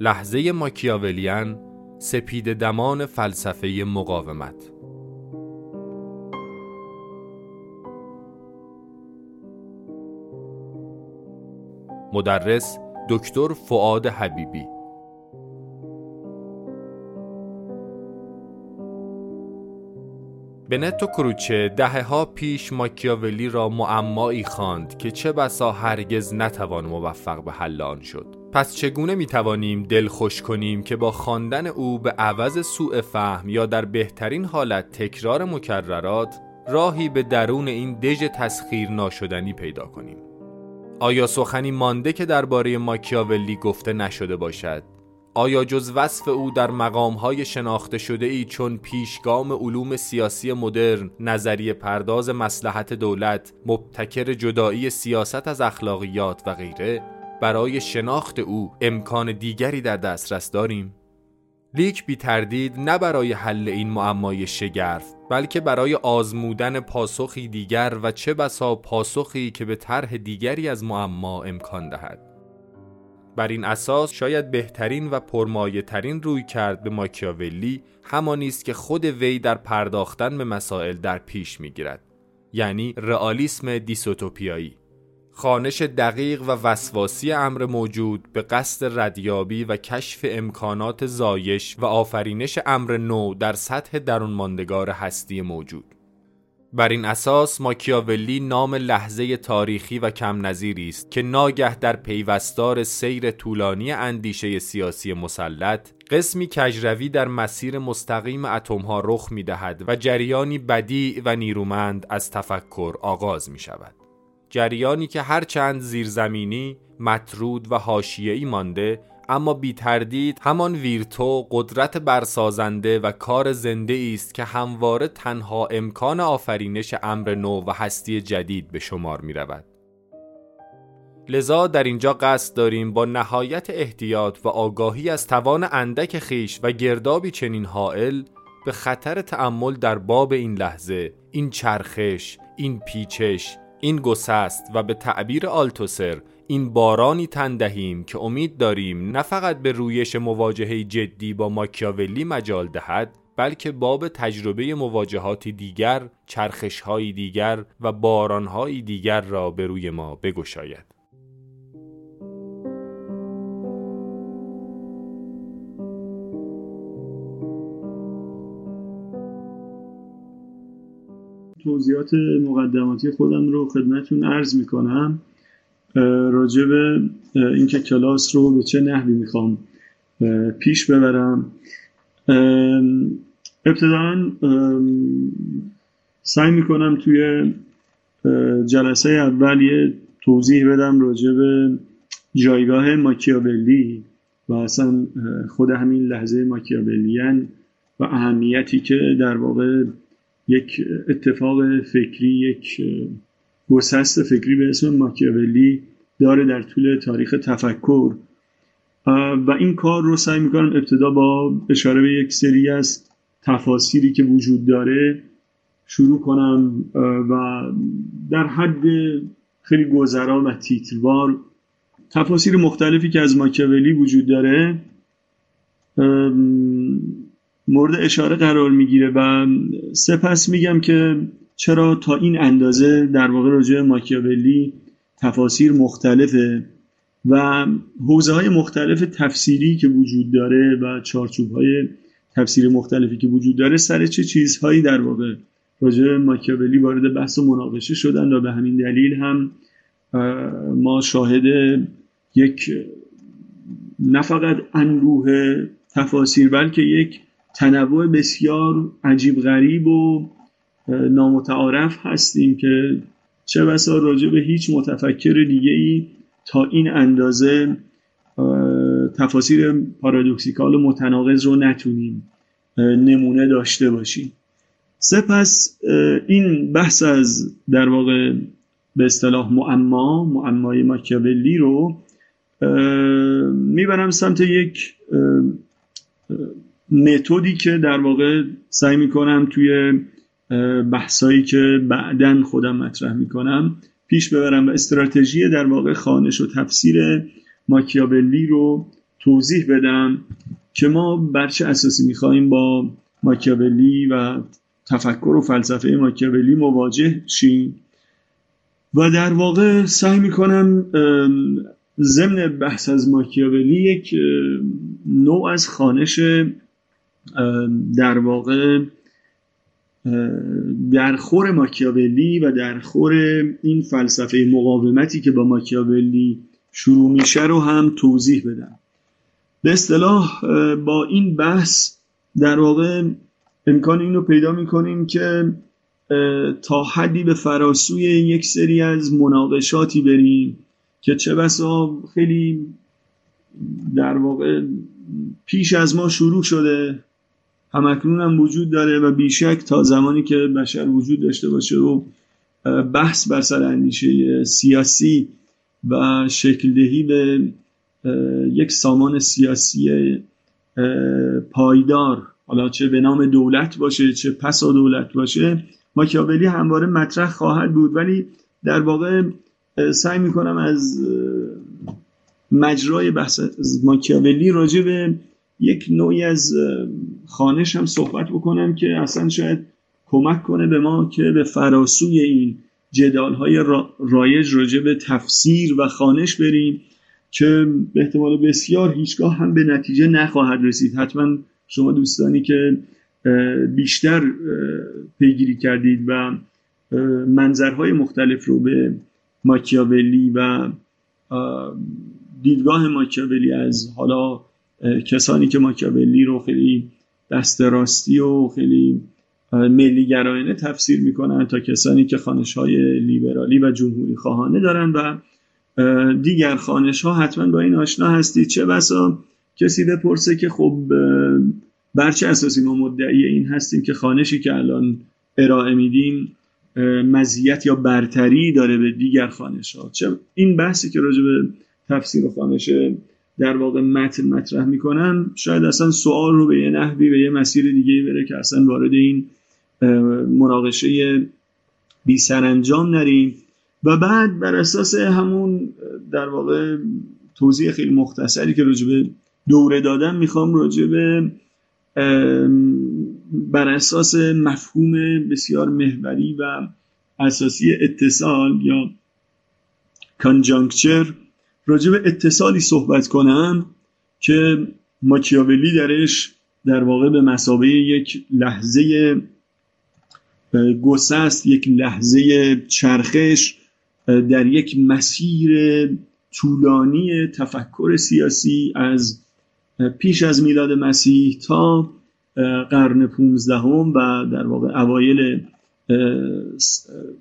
لحظه ماکیاولیان سپید دمان فلسفه مقاومت. مدرس دکتر فعاد حبیبی. بنتو کروچه دهه ها پیش ماکیاولی را معمایی خواند که چه بسا هرگز نتوان موفق به حل آن شد. پس چگونه می توانیم دل خوش کنیم که با خواندن او به عوض سوء فهم یا در بهترین حالت تکرار مکررات راهی به درون این دژ تسخیر ناشدنی پیدا کنیم؟ آیا سخنی مانده که درباره ماکیاولی گفته نشده باشد؟ آیا جز وصف او در مقامهای شناخته شده ای چون پیشگام علوم سیاسی مدرن نظریه پرداز مسلحت دولت مبتکر جدایی سیاست از اخلاقیات و غیره برای شناخت او امکان دیگری در دسترس داریم؟ لیک بی تردید نه برای حل این معمای شگرف بلکه برای آزمودن پاسخی دیگر و چه بسا پاسخی که به طرح دیگری از معما امکان دهد بر این اساس شاید بهترین و پرمایه ترین روی کرد به ماکیاولی همانی است که خود وی در پرداختن به مسائل در پیش می‌گیرد یعنی رئالیسم دیسوتوپیایی خانش دقیق و وسواسی امر موجود به قصد ردیابی و کشف امکانات زایش و آفرینش امر نو در سطح درون ماندگار هستی موجود. بر این اساس ماکیاولی نام لحظه تاریخی و کم نظیری است که ناگه در پیوستار سیر طولانی اندیشه سیاسی مسلط قسمی کجروی در مسیر مستقیم اتمها رخ می دهد و جریانی بدی و نیرومند از تفکر آغاز می شود. جریانی که هرچند زیرزمینی، مطرود و حاشیه‌ای مانده اما بی تردید همان ویرتو قدرت برسازنده و کار زنده است که همواره تنها امکان آفرینش امر نو و هستی جدید به شمار می رود. لذا در اینجا قصد داریم با نهایت احتیاط و آگاهی از توان اندک خیش و گردابی چنین حائل به خطر تأمل در باب این لحظه، این چرخش، این پیچش، این گسست و به تعبیر آلتوسر این بارانی تن دهیم که امید داریم نه فقط به رویش مواجهه جدی با ماکیاولی مجال دهد بلکه باب تجربه مواجهاتی دیگر، چرخشهایی دیگر و بارانهایی دیگر را به روی ما بگشاید. توضیحات مقدماتی خودم رو خدمتون عرض می‌کنم راجع به اینکه کلاس رو به چه نحوی می‌خوام پیش ببرم. ابتدا سعی می‌کنم توی جلسه اول یه توضیح بدم راجع به جایگاه ماکیاولی و اصلا خود همین لحظه ماکیاولیان و اهمیتی که در واقع یک اتفاق فکری یک گسست فکری به اسم ماکیاولی داره در طول تاریخ تفکر. و این کار رو سعی می‌کنم ابتدا با اشاره به یک سری از تفاسیری که وجود داره شروع کنم و در حد خیلی گذرا و تیتروار تفاسیر مختلفی که از ماکیاولی وجود داره مورد اشاره قرار می‌گیره و سپس میگم که چرا تا این اندازه در واقع راجع ماکیاولی تفاسیر مختلفه و حوزه های مختلف تفسیری که وجود داره و چارچوب های تفسیر مختلفی که وجود داره سر چه چیزهایی در واقع راجع ماکیاولی وارد بحث و مناقشه شدن و به همین دلیل هم ما شاهد یک نه فقط انبوه تفاسیر بلکه یک تنوع بسیار عجیب غریب و نامتعارف هستیم که چه بسا راجع به هیچ متفکر دیگه ای تا این اندازه تفاسیر پارادوکسیکال متناقض رو نتونیم نمونه داشته باشیم. سپس این بحث از در واقع به اصطلاح معما معمای ماکیاولی رو می‌برم سمت یک متدی که در واقع سعی می‌کنم توی بحثایی که بعدا خودم مطرح می‌کنم پیش ببرم و استراتژی در واقع خانش و تفسیر ماکیاولی رو توضیح بدم که ما بر چه اساسی می‌خواهیم با ماکیاولی و تفکر و فلسفه ماکیاولی مواجه شیم. و در واقع سعی می‌کنم ضمن بحث از ماکیاولی یک نوع از خانش در واقع در خور ماکیاولی و در خور این فلسفه مقاومتی که با ماکیاولی شروع میشه رو هم توضیح بدم. به اصطلاح با این بحث در واقع امکان این رو پیدا می‌کنیم که تا حدی به فراسوی یک سری از مناقشاتی بریم که چه بسا خیلی در واقع پیش از ما شروع شده. همکنون هم وجود داره و بیشک تا زمانی که بشر وجود داشته باشه و بحث بر سر اندیشه سیاسی و شکل دهی به یک سامان سیاسی پایدار حالا چه به نام دولت باشه چه پسا دولت باشه ماکیاولی همواره مطرح خواهد بود. ولی در واقع سعی می‌کنم از مجرای بحث ماکیاولی راجع به یک نوعی از خانش هم صحبت بکنم که اصلا شاید کمک کنه به ما که به فراسوی این جدال های رایج راجع به تفسیر و خانش بریم که به احتمال بسیار هیچگاه هم به نتیجه نخواهد رسید. حتما شما دوستانی که بیشتر پیگیری کردید و منظرهای مختلف رو به ماکیاولی و دیدگاه ماکیاولی از حالا کسانی که ماکیاولی رو خیلی دست راستی و خیلی ملی گرایانه تفسیر می‌کنن تا کسانی که خانش های لیبرالی و جمهوری خواهانه دارن و دیگر خانش ها حتما با این آشنا هستید. چه بسا کسی بپرسه که خب برچه اساسی ما مدعی این هستیم که خانشی که الان ارائه میدیم مزیت یا برتری داره به دیگر خانش ها چه این بحثی که راجع به تفسیر خانش در واقع متن مطرح می‌کنم شاید اصلا سوال رو به یه نحوی به یه مسیر دیگه بره که اصلا وارد این مناقشه بی سرانجام نریم. و بعد بر اساس همون در واقع توضیح خیلی مختصری که راجع به دوره دادم می‌خوام راجع به بر اساس مفهوم بسیار محوری و اساسی اتصال یا کانجانکچر راجع به اتصالی صحبت کنم که ماکیاولی درش در واقع به مسابقه یک لحظه گسست یک لحظه چرخش در یک مسیر طولانی تفکر سیاسی از پیش از میلاد مسیح تا قرن پونزدهم و در واقع اوایل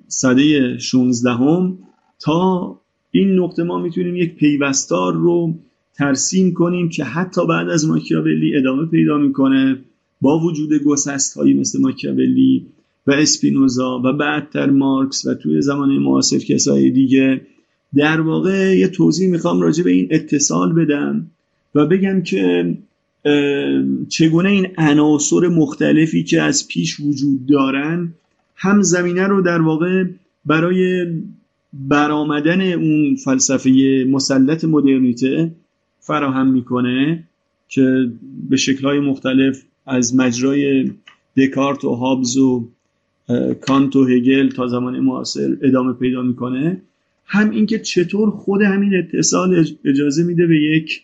صده شونزدهم تا این نقطه ما می‌تونیم یک پیوستار رو ترسیم کنیم که حتی بعد از ماکیاولی ادامه پیدا می‌کنه با وجود گسست هایی مثل ماکیاولی و اسپینوزا و بعدتر مارکس و توی زمان معاصر کسای دیگه. در واقع یه توضیح می‌خوام راجع به این اتصال بدم و بگم که چگونه این عناصر مختلفی که از پیش وجود دارن هم زمینه رو در واقع برای برآمدن اون فلسفه مسلط مدرنیته فراهم می‌کنه که به شکلهای مختلف از مجرای دکارت و هابز و کانت و هگل تا زمان معاصر ادامه پیدا می‌کنه. هم اینکه چطور خود همین اتصال اجازه میده به یک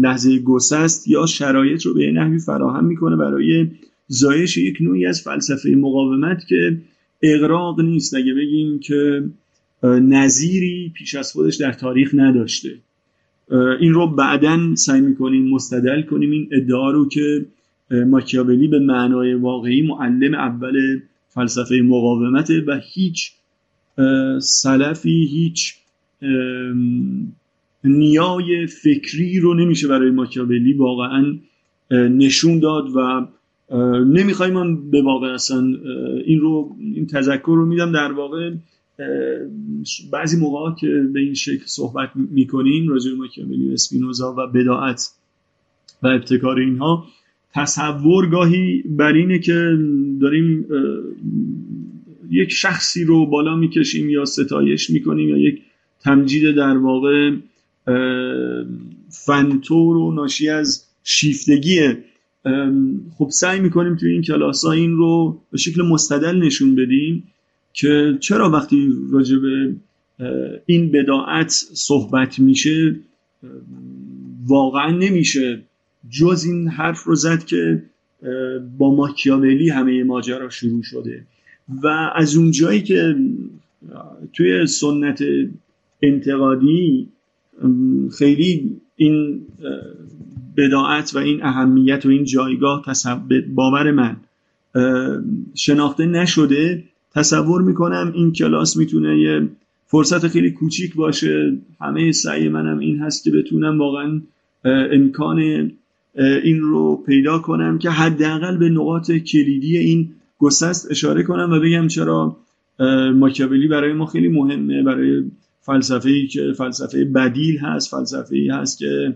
لحظه گسست یا شرایط رو به نحوی فراهم می‌کنه برای زایش یک نوعی از فلسفه مقاومت که اقراق نیست. اگه بگیم که نظیری پیش از خودش در تاریخ نداشته. این رو بعدا سعی می‌کنیم مستدل کنیم. این ادعا رو که ماکیاولی به معنای واقعی معلم اول فلسفه مقاومته و هیچ سلفی هیچ نیای فکری رو نمیشه برای ماکیاولی واقعا نشون داد و نمی‌خوایم من به واقع اصلا این رو این تذکر رو میدم در واقع بعضی موقع که به این شکل صحبت می‌کنیم راجع به ماکیاولی و اسپینوزا و بداعت و ابتکار اینها تصور گاهی بر اینه که داریم یک شخصی رو بالا می‌کشیم یا ستایش می‌کنیم یا یک تمجید در واقع فنتور و ناشی از شیفتگیه خب سعی می‌کنیم توی این کلاس ها این رو به شکل مستدل نشون بدیم که چرا وقتی راجع به این بداعت صحبت میشه واقعا نمیشه جز این حرف رو زد که با ماکیاولی همه ماجرا شروع شده. و از اونجایی که توی سنت انتقادی خیلی این بداعت و این اهمیت و این جایگاه باور من. شناخته نشده تصور می‌کنم این کلاس می‌تونه یه فرصت خیلی کوچیک باشه. همه سعی منم این هست که بتونم واقعا امکان این رو پیدا کنم که حداقل به نقاط کلیدی این گسست اشاره کنم و بگم چرا ماکیاولی برای ما خیلی مهمه. برای فلسفه ای که فلسفه بدیل هست فلسفه ای هست که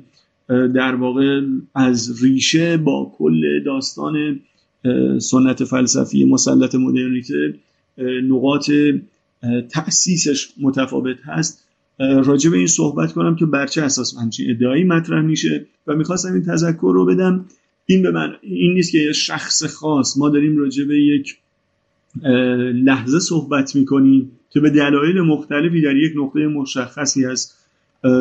در واقع از ریشه با کل داستان سنت فلسفی مسلط مدرنیته نقاط تأسیسش متفاوت هست. راجع به این صحبت کنم که برچه اساس همچین ادعایی مطرح میشه و می‌خواستم این تذکر رو بدم. این به من این نیست که یه شخص خاص. ما داریم راجع به یک لحظه صحبت می‌کنیم که به دلایل مختلفی در یک نقطه مشخصی از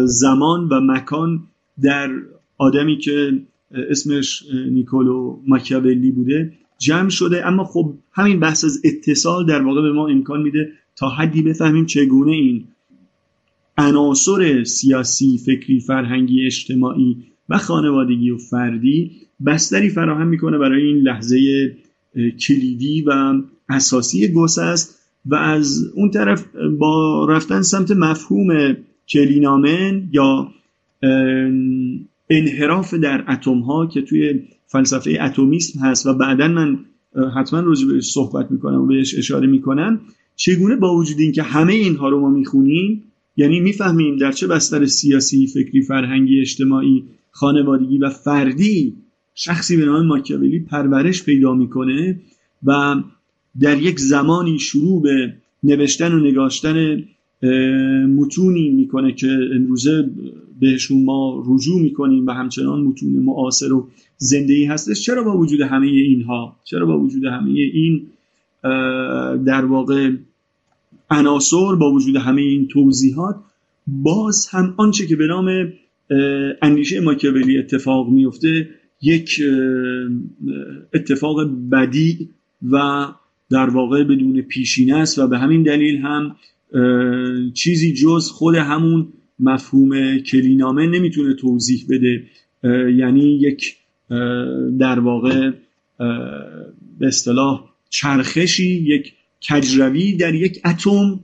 زمان و مکان در آدمی که اسمش نیکولو ماکیاولی بوده جمع شده. اما خب همین بحث از اتصال در واقع به ما امکان میده تا حدی بفهمیم چگونه این عناصر سیاسی، فکری، فرهنگی، اجتماعی و خانوادگی و فردی بستری فراهم می‌کنه برای این لحظه کلیدی و اساسی گوسه است و از اون طرف با رفتن سمت مفهوم کلینامن یا انحراف در اتم ها که توی فلسفه اتمیسم هست و بعدا من حتما راجع بهش صحبت می‌کنم و بهش اشاره می‌کنم چگونه با وجود اینکه همه اینها رو ما می‌خونیم یعنی می‌فهمیم در چه بستر سیاسی فکری فرهنگی اجتماعی خانوادگی و فردی شخصی به نام ماکیاولی پرورش پیدا می‌کنه و در یک زمانی شروع به نوشتن و نگاشتن متونی می‌کنه که امروزه بهشون ما رجوع می‌کنیم و همچنان متون معاصر و زندگی هستش. چرا با وجود همه اینها؟ چرا با وجود همه این در واقع عناصر با وجود همه این توضیحات باز هم آنچه که به نام اندیشه ماکیاولی اتفاق میفته یک اتفاق بدی و در واقع بدون پیشینه است و به همین دلیل هم چیزی جز خود همون مفهوم کلینامه نمی‌تونه توضیح بده یعنی یک در واقع به اصطلاح چرخشی یک کجروی در یک اتم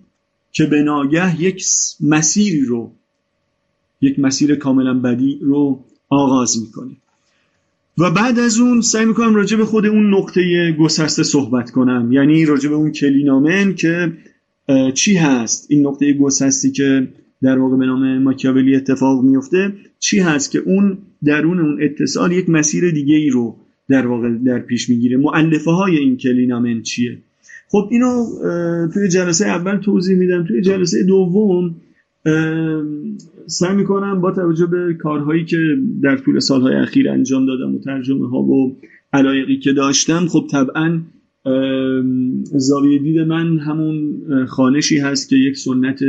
که به ناگه یک مسیری رو یک مسیر کاملا بدی رو آغاز می‌کنه. و بعد از اون سعی می‌کنم راجع به خود اون نقطه گسسته صحبت کنم. یعنی راجع به اون کلینامن که چی هست؟ این نقطه گسستی که در واقع به نام ماکیاولی اتفاق میفته. چی هست که اون درون اون اتصال یک مسیر دیگه ای رو در واقع در پیش می‌گیره؟ معلفه های این کلینامن چیه؟ خب اینو توی جلسه اول توضیح میدم. توی جلسه دوم سعی می‌کنم با توجه به کارهایی که در طول سالهای اخیر انجام دادم و ترجمه ها و علایقی که داشتم خب طبعا زاویه دید من همون خانشی هست که یک سنت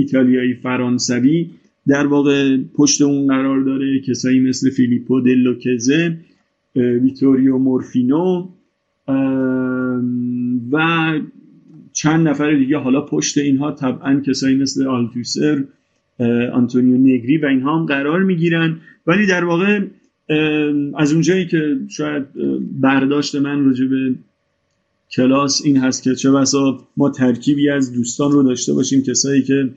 ایتالیایی فرانسوی در واقع پشت اون قرار داره کسایی مثل فیلیپو دلوکزه ویتوریو مورفینو و چند نفر دیگه. حالا پشت اینها طبعا کسایی مثل آلتوسر آنتونیو نگری و اینها هم قرار می‌گیرن. ولی در واقع از اونجایی که شاید برداشت من راجع به کلاس این هست که چه بسا ما ترکیبی از دوستان رو داشته باشیم کسایی که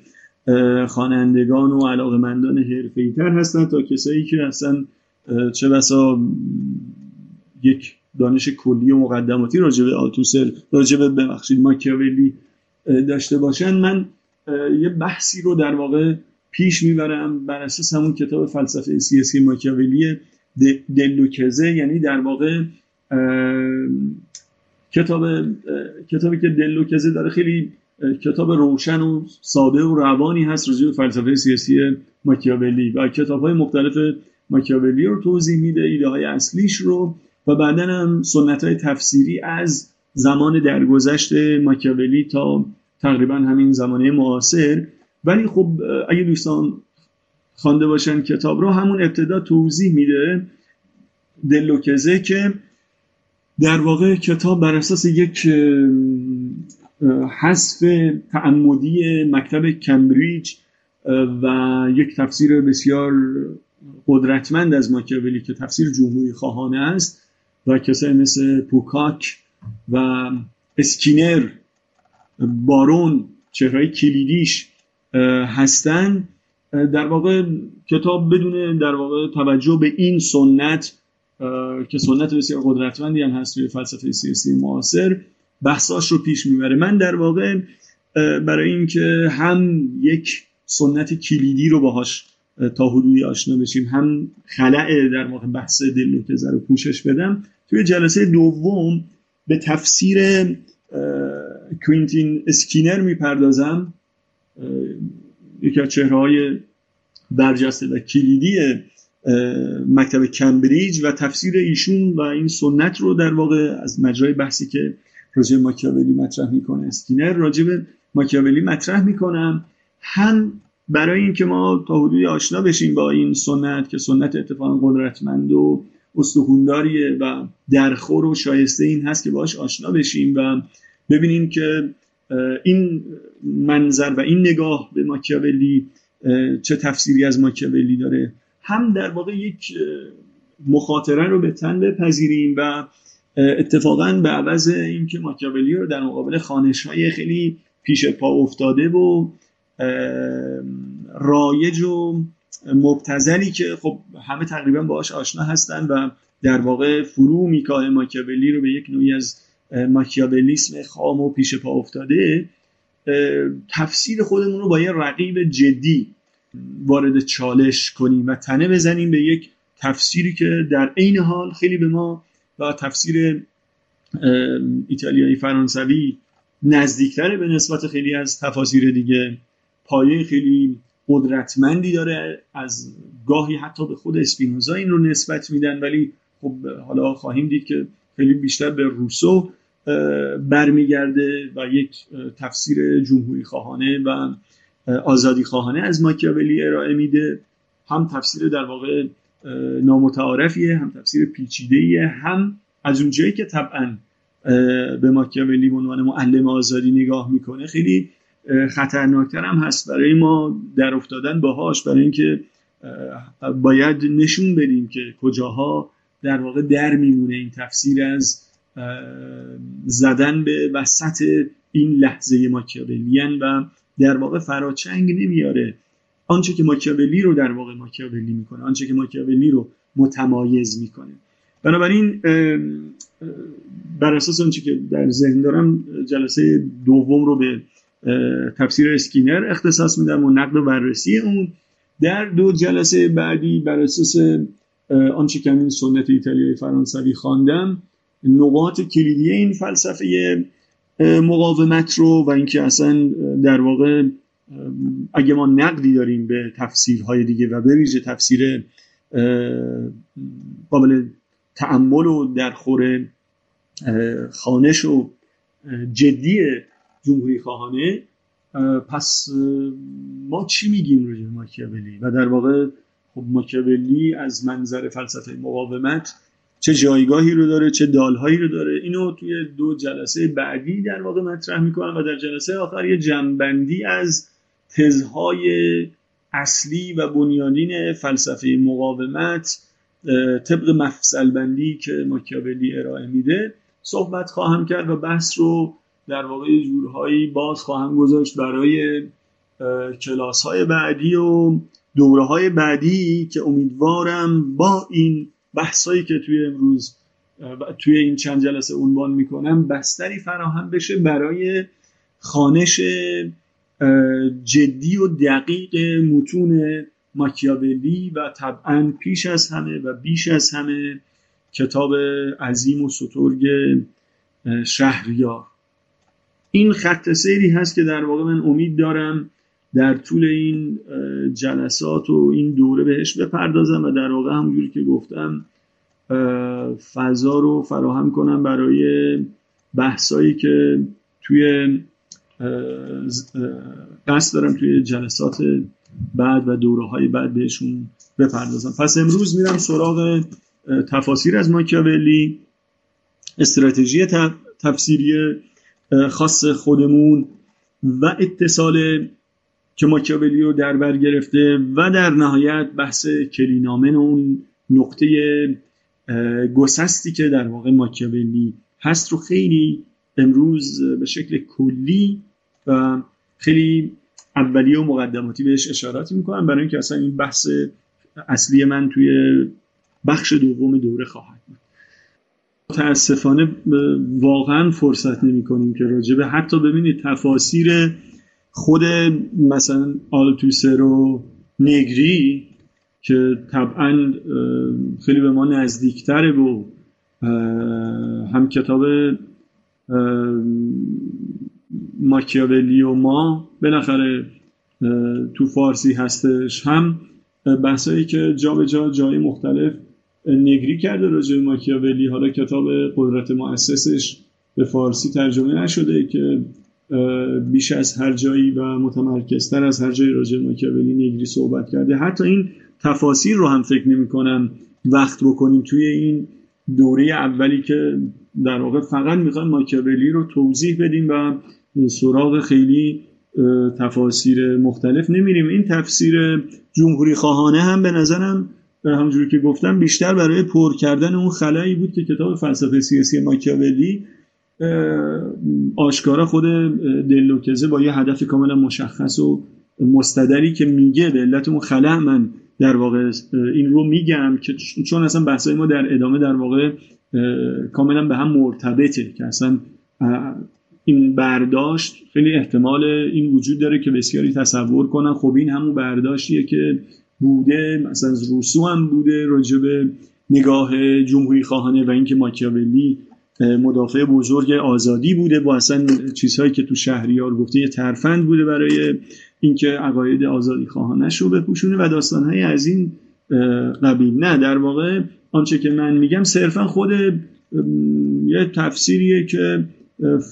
خوانندگان و علاقمندان حرفه‌ای تر هستن تا کسایی که اصلا چه بسا یک دانش کلی و مقدماتی راجع به آلتوسر راجع به ببخشید ماکیاولی داشته باشن. من یه بحثی رو در واقع پیش می‌برم بر اساس همون کتاب فلسفه سیاسی ماکیاولی دلوکزه. یعنی در واقع کتاب کتابی که دلوکزه داره خیلی کتاب روشن و ساده و روانی هست به فلسفه سیاسی ماکیاولی. و کتاب های مختلف ماکیاولی رو توضیح میده ایده های اصلیش رو. و بعدا هم سنت های تفسیری از زمان درگذشت ماکیاولی تا تقریبا همین زمانه معاصر. ولی خب اگه دوستان خوانده باشن کتاب رو همون ابتدا توضیح میده دلوکزه که در واقع کتاب بر اساس یک حذف تعمدی مکتب کمبریج و یک تفسیر بسیار قدرتمند از ماکیاولی که تفسیر جمهوری خواهانه است و کسایی مثل پوکاک و اسکینر بارون چهرهای کلیدیش هستن در واقع کتاب بدون در واقع توجه به این سنت که سنت بسیار قدرتمندی هم هست توی فلسفه سیاسی معاصر بحثاش رو پیش می‌بره. من در واقع برای اینکه هم یک سنت کلیدی رو باهاش تا حدودی آشنا بشیم هم خلأ در واقع بحث دلوتزه رو پوشش بدم توی جلسه دوم به تفسیر کوینتین اسکینر می‌پردازم. یکی از چهره های برجسته و کلیدی مکتب کمبریج و تفسیر ایشون و این سنت رو در واقع از مجرای بحثی که راجع ماکیاولی مطرح می‌کنه. اسکینر راجع به ماکیاولی مطرح می‌کنم. هم برای اینکه ما تا حدودی آشنا بشیم با این سنت که سنت اتفاقا قدرتمند و استخونداریه و درخور و شایسته این هست که باش آشنا بشیم و ببینیم که این منظر و این نگاه به ماکیاولی چه تفسیری از ماکیاولی داره. هم در واقع یک مخاطره رو به تن بپذیریم و اتفاقا به عوض اینکه ماکیاولی رو در مقابل خانش های خیلی پیش پا افتاده و رایج و مبتزلی که خب همه تقریبا باهاش آشنا هستن و در واقع فرو میکاه ماکیاولی رو به یک نوعی از ماکیاولیسم خام و پیش پا افتاده تفسیر خودمون رو با یه رقیب جدی وارد چالش کنیم و تنه بزنیم به یک تفسیری که در عین حال خیلی به ما و تفسیر ایتالیایی فرانسوی نزدیکتره به نسبت خیلی از تفاسیر دیگه. پایه خیلی قدرتمندی داره از گاهی حتی به خود اسپینوزا این رو نسبت میدن ولی خب حالا خواهیم دید که خیلی بیشتر به روسو برمیگرده و یک تفسیر جمهوری خواهانه و آزادی خواهانه از ماکیاولی ارائه میده. هم تفسیر در واقع نامتعارفیه هم تفسیر پیچیده هم از اونجایی که طبعا به ماکیاولی به عنوان معلم آزادی نگاه می‌کنه خیلی خطرناکتر هم هست برای ما در افتادن باهاش برای اینکه باید نشون بدیم که کجاها در واقع در میمونه این تفسیر از زدن به وسط این لحظه ماکیاولیان و در واقع فراچنگ نمیاره. آنچه که ماکیاولی رو در واقع ماکیاولی می‌کنه آنچه که ماکیاولی رو متمایز می‌کنه. بنابراین بر اساس آنچه که در ذهن دارم جلسه دوم رو به تفسیر اسکینر اختصاص میدم و نقد و بررسی اون. در دو جلسه بعدی بر اساس آنچه که این سنت ایتالیایی فرانسوی خواندم نقاط کلیدی این فلسفه مقاومت رو و اینکه اصلا در واقع اگه ما نقدی داریم به تفسیرهای دیگه و به تفسیر قابل تعمل و درخور خانش و جدی جمهوری خواهانه پس ما چی میگیم روی ماکیاولی؟ و در واقع خب ماکیاولی از منظر فلسفه مقاومت چه جایگاهی رو داره چه دالهایی رو داره؟ اینو توی دو جلسه بعدی در واقع مطرح می‌کنم و در جلسه آخر یه جنبندی از تزهای اصلی و بنیادین فلسفه مقاومت طبق مفصل بندی که ماکیاولی ارائه میده صحبت خواهم کرد و بحث رو در واقع جورهایی باز خواهم گذاشت برای کلاس های بعدی و دوره های بعدی که امیدوارم با این بحثایی که توی امروز توی این چند جلسه عنوان می‌کنم بستری فراهم بشه برای خانش جدی و دقیق متون ماکیاولی و طبعا پیش از همه و بیش از همه کتاب عظیم و سترگ شهریار. این خط سیری هست که در واقع من امید دارم در طول این جلسات و این دوره بهش بپردازم و در واقع همونجوری که گفتم فضا رو فراهم کنم برای بحثایی که توی قصد دارم توی جلسات بعد و دوره های بعد بهشون بپردازم. پس امروز میرم سراغ تفاسیر از ماکیاولی استراتژی تفسیری خاص خودمون و اتصال که ماکیاولی رو در بر گرفته و در نهایت بحث کلینامن اون نقطه گسستی که در واقع ماکیاولی هست رو خیلی امروز به شکل کلی و خیلی اولیه و مقدماتی بهش اشاراتی می‌کنم برای اینکه اصلا این بحث اصلی من توی بخش دوم دوره خواهد بود. متاسفانه واقعا فرصت نمی کنیم که راجبه حتی ببینید تفاسیر خود مثلا آلتوسر و نگری که طبعا خیلی به ما نزدیکتره و هم کتاب ماکیاولی و ما بالاخره تو فارسی هستش هم بحثایی که جا به جا جای مختلف نگری کرده راجع ماکیاولی. حالا کتاب قدرت مؤسسش به فارسی ترجمه نشده که بیش از هر جایی و متمرکزتر از هر جایی راجع ماکیاولی نگری صحبت کرده. حتی این تفاسیر رو هم فکر نمی کنم وقت بکنیم توی این دوره اولی که در واقع فقط می‌خوایم ماکیاولی رو توضیح بدیم و سراغ خیلی تفاسیر مختلف نمیریم. این تفسیر جمهوری خواهانه هم به نظرم همونجوری که گفتم بیشتر برای پر کردن اون خلایی بود که کتاب فلسفه سیاسی ماکیاولی آشکارا خود دلوکزه با یه هدف کاملا مشخص و مستدری که میگه به علت اون خلا من در واقع این رو میگم که چون اصلا بحثای ما در ادامه در واقع کاملا به هم مرتبطه که اصلا این برداشت خیلی احتمال این وجود داره که بسیاری تصور کنن. خب این همون برداشتیه که بوده مثلا روسو هم بوده راجب نگاه جمهوری خواهانه و اینکه ماکیاولی مدافع بزرگ آزادی بوده با اصلا چیزهایی که تو شهریار گفته یه ترفند بوده برای اینکه عقاید آزادی خواهانش رو بپوشونه و داستانهای از این قبیل. نه در واقع آنچه که من میگم صرفا خود یه تفسیریه که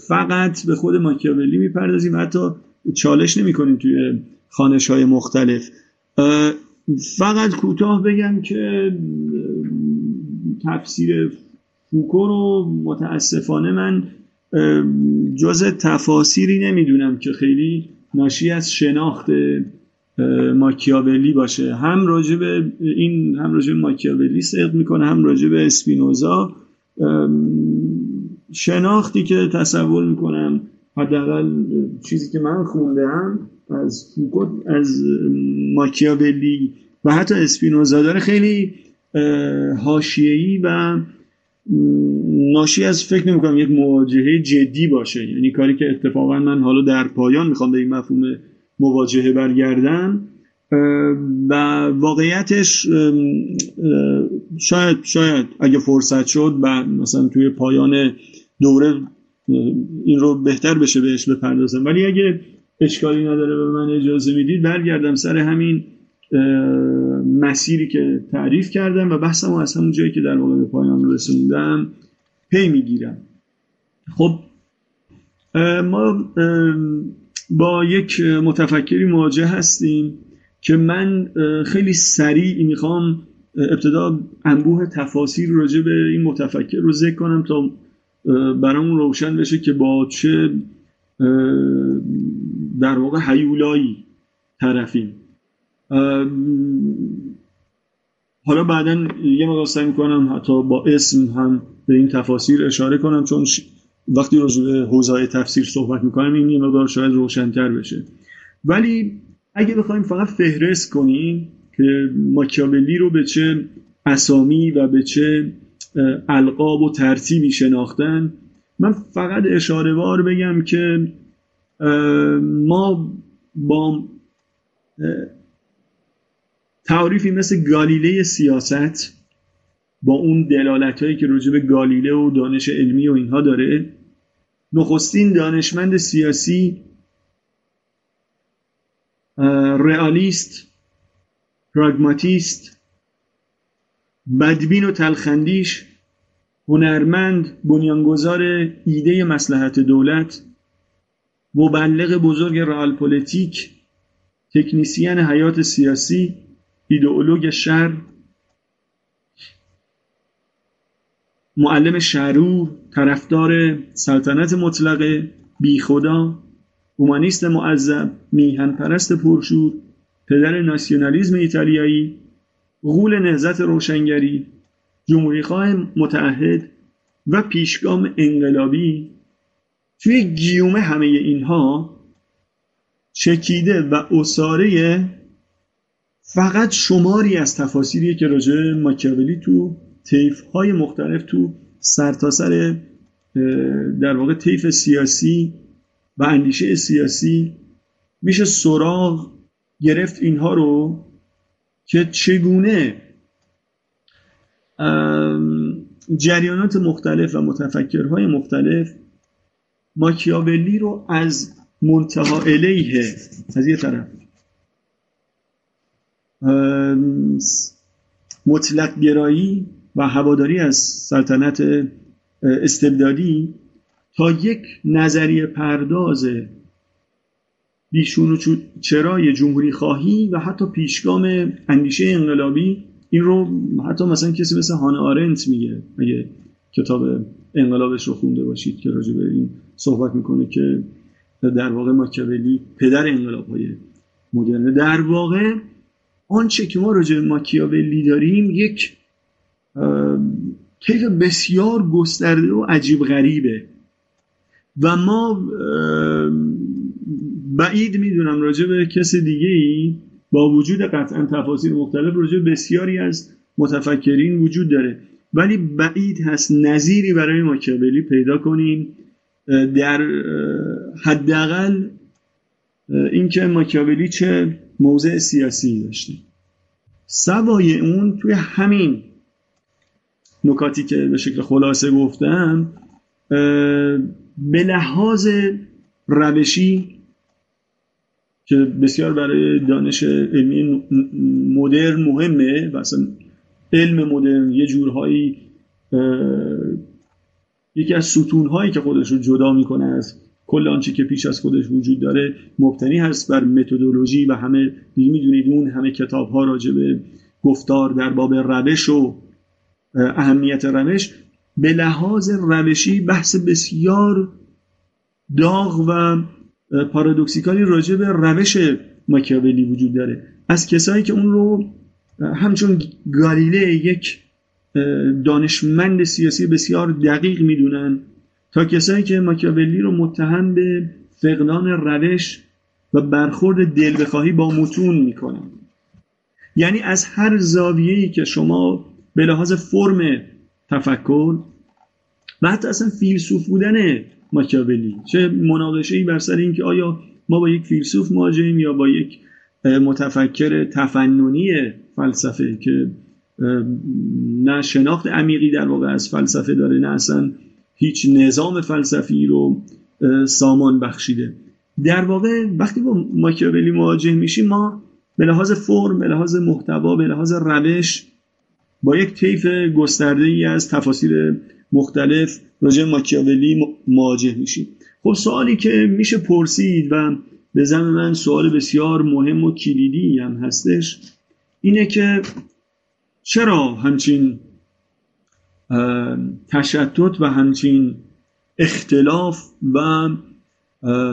فقط به خود ماکیاولی می‌پردازیم. حتی چالش نمی‌کنیم توی خانش های مختلف فقط کوتاه بگم که تفسیر فوکو رو متاسفانه من جز تفاسیری نمی‌دونم که خیلی ناشی از شناخت ماکیاولی باشه. هم راجب این هم راجب ماکیاولی صدق می‌کنه هم راجب اسپینوزا. شناختی که تصور می‌کنم حداقل چیزی که من خوندم از فوکو از ماکیاولی و حتی اسپینوزا داره خیلی حاشیه‌ای و ناشی از فکر نمی کنم یک مواجهه جدی باشه. یعنی کاری که اتفاقا من حالا در پایان می‌خوام به این مفهوم مواجهه برگردم و واقعیتش شاید شاید اگه فرصت شد و مثلا توی پایان دوره این رو بهتر بشه بهش بپردازم. ولی اگه اشکالی نداره به من اجازه می‌دید برگردم سر همین مسیری که تعریف کردم و بحثم از همون جایی که در واقع به پایان رسوندم پی می‌گیرم. خب ما با یک متفکری مواجه هستیم که من خیلی سریع می‌خوام ابتدا انبوه تفاسیر راجع به این متفکر رو ذکر کنم تا برامون روشن بشه که با چه در واقع حیولایی طرفیم. حالا بعدا یه مقدار سعی می‌کنم حتی با اسم هم به این تفاسیر اشاره کنم چون وقتی راجع به حوزه تفسیر صحبت می‌کنم این یه مقدار شاید روشنتر بشه. ولی اگه بخوایم فقط فهرست کنیم که ماکیاولی رو به چه اسامی و به چه القاب و ترتیبی شناختن من فقط اشاره بار بگم که ما با تعریفی مثل گالیله سیاست با اون دلالت هایی که راجع به گالیله و دانش علمی و اینها داره. نخستین دانشمند سیاسی رئالیست پراگماتیست بدبین و تلخ‌اندیش هنرمند بنیانگذار ایده مصلحت دولت مبلغ بزرگ رئال پلیتیک تکنیسیان حیات سیاسی. ایدئولوگ شر معلم شرور طرفدار سلطنت مطلقه بی خدا اومانیست معذب میهن پرست پرشور پدر ناسیونالیزم ایتالیایی غول نهزت روشنگری جمهوریخواه متعهد و پیشگام انقلابی. توی گیومه همه اینها چکیده و اصاره فقط شماری از تفاسیری که راجع ماکیاولی تو تیف های مختلف تو سرتاسر سر در واقع طیف سیاسی و اندیشه سیاسی میشه سراغ گرفت اینها رو که چگونه جریانات مختلف و متفکرهای مختلف ماکیاولی رو از منتها الیه از یه طرف مطلق گرایی و هواداری از سلطنت استبدادی تا یک نظریه پرداز بیشون و چرای جمهوری خواهی و حتی پیشگام اندیشه انقلابی. این رو حتی مثلا کسی مثل هان آرنت میگه. اگه کتاب انقلابش رو خونده باشید که راجع به این صحبت می‌کنه که در واقع ماکیاولی پدر انقلاب های مدرنه در واقع آنچه که ما راجع به ماکیاولی داریم یک طیف بسیار گسترده و عجیب غریبه. و ما بعید می‌دونم راجع به کس دیگه ای با وجود قطعا تفاصیل مختلف راجع بسیاری از متفکرین وجود داره. ولی بعید هست نظیری برای ماکیاولی پیدا کنیم در حداقل اینکه ماکیاولی چه موضع سیاسی داشته سوای اون توی همین نکاتی که به شکل خلاصه گفتم به لحاظ روشی که بسیار برای دانش علمی مدرن مهمه و اصلا علم مدرن یه جورهایی یکی از ستونهایی که خودش رو جدا می‌کنه از کل آنچه که پیش از خودش وجود داره مبتنی هست بر متدولوژی و همه می‌دونید اون همه کتاب ها راجع به گفتار در باب روش و اهمیت روش. به لحاظ روشی بحث بسیار داغ و پارادوکسیکالی راجع به روش ماکیاولی وجود داره. از کسایی که اون رو همچون گالیله یک دانشمند سیاسی بسیار دقیق می‌دونن تا کسایی که ماکیاولی رو متهم به فقدان روش و برخورد دل بخواهی با متون می‌کنن. یعنی از هر زاویه‌ای که شما به لحاظ فرم تفکر و حتی اصلا فیلسوف بودن ماکیاولی چه مناقشه ای بر سر اینکه آیا ما با یک فیلسوف مواجهیم یا با یک متفکر تفننی فلسفه که نه شناخت عمیقی در واقع از فلسفه داره نه اصلا هیچ نظام فلسفی رو سامان بخشیده. در واقع وقتی با ماکیاولی مواجه میشیم ما به لحاظ فرم به لحاظ محتوا به لحاظ روش با یک طیف گسترده ای از تفاسیر مختلف راجع ماکیاولی مواجه میشیم. خب سوالی که میشه پرسید و به زن من سوال بسیار مهم و کلیدی هم هستش اینه که چرا همچین تشتت و همچین اختلاف و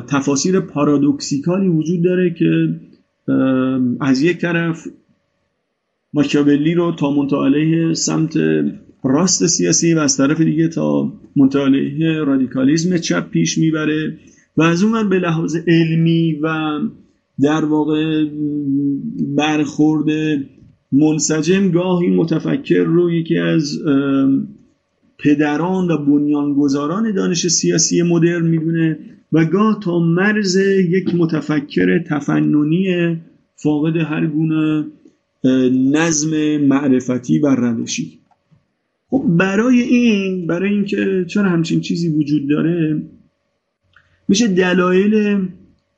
تفاسیر پارادوکسیکالی وجود داره که از یک طرف ماکیاولی رو تا منطقه سمت راست سیاسی و از طرف دیگه تا منطقه رادیکالیزم چپ پیش می‌بره و از اون به لحاظ علمی و در واقع برخورد منسجم گاهی متفکر رو یکی از پدران و بنیانگذاران دانش سیاسی مدرن می‌دونه و گاه تا مرز یک متفکر تفننی فاقد هر گونه نظم معرفتی و روشی. خب برای این برای اینکه چرا همچین چیزی وجود داره میشه دلایل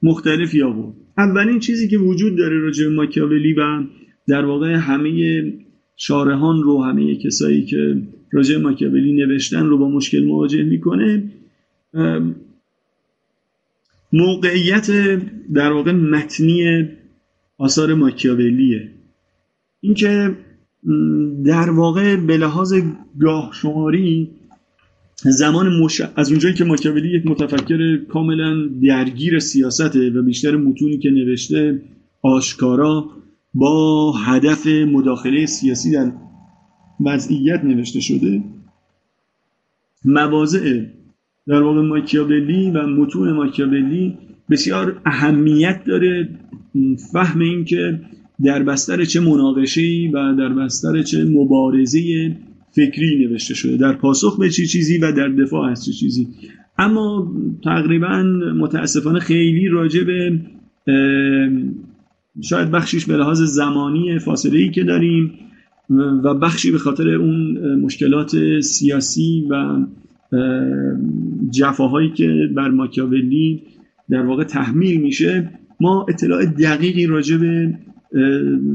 مختلفی آورد. اولین چیزی که وجود داره راجع به ماکیاولی و در واقع همه شارهان رو همه کسایی که راجع ماکیاولی نوشتن رو با مشکل مواجه می‌کنه. موقعیت در واقع متنی آثار ماکیاولیه. اینکه در واقع به لحاظ گاه شماری زمان مش... از اونجایی که ماکیاولی یک متفکر کاملا درگیر سیاسته و بیشتر متونی که نوشته آشکارا با هدف مداخله سیاسی در وضعیت نوشته شده. مواضع در واقع ماکیاولی و متون ماکیاولی بسیار اهمیت داره فهم این که در بستر چه مناقشه‌ای و در بستر چه مبارزه فکری نوشته شده. در پاسخ به چه چیزی و در دفاع از چه چیزی. اما تقریبا متاسفانه خیلی راجع به شاید بخشیش به لحاظ زمانی فاصله ای که داریم و بخشی به خاطر اون مشکلات سیاسی و جفاهایی که بر ماکیاولی در واقع تحمیل میشه ما اطلاع دقیقی راجع به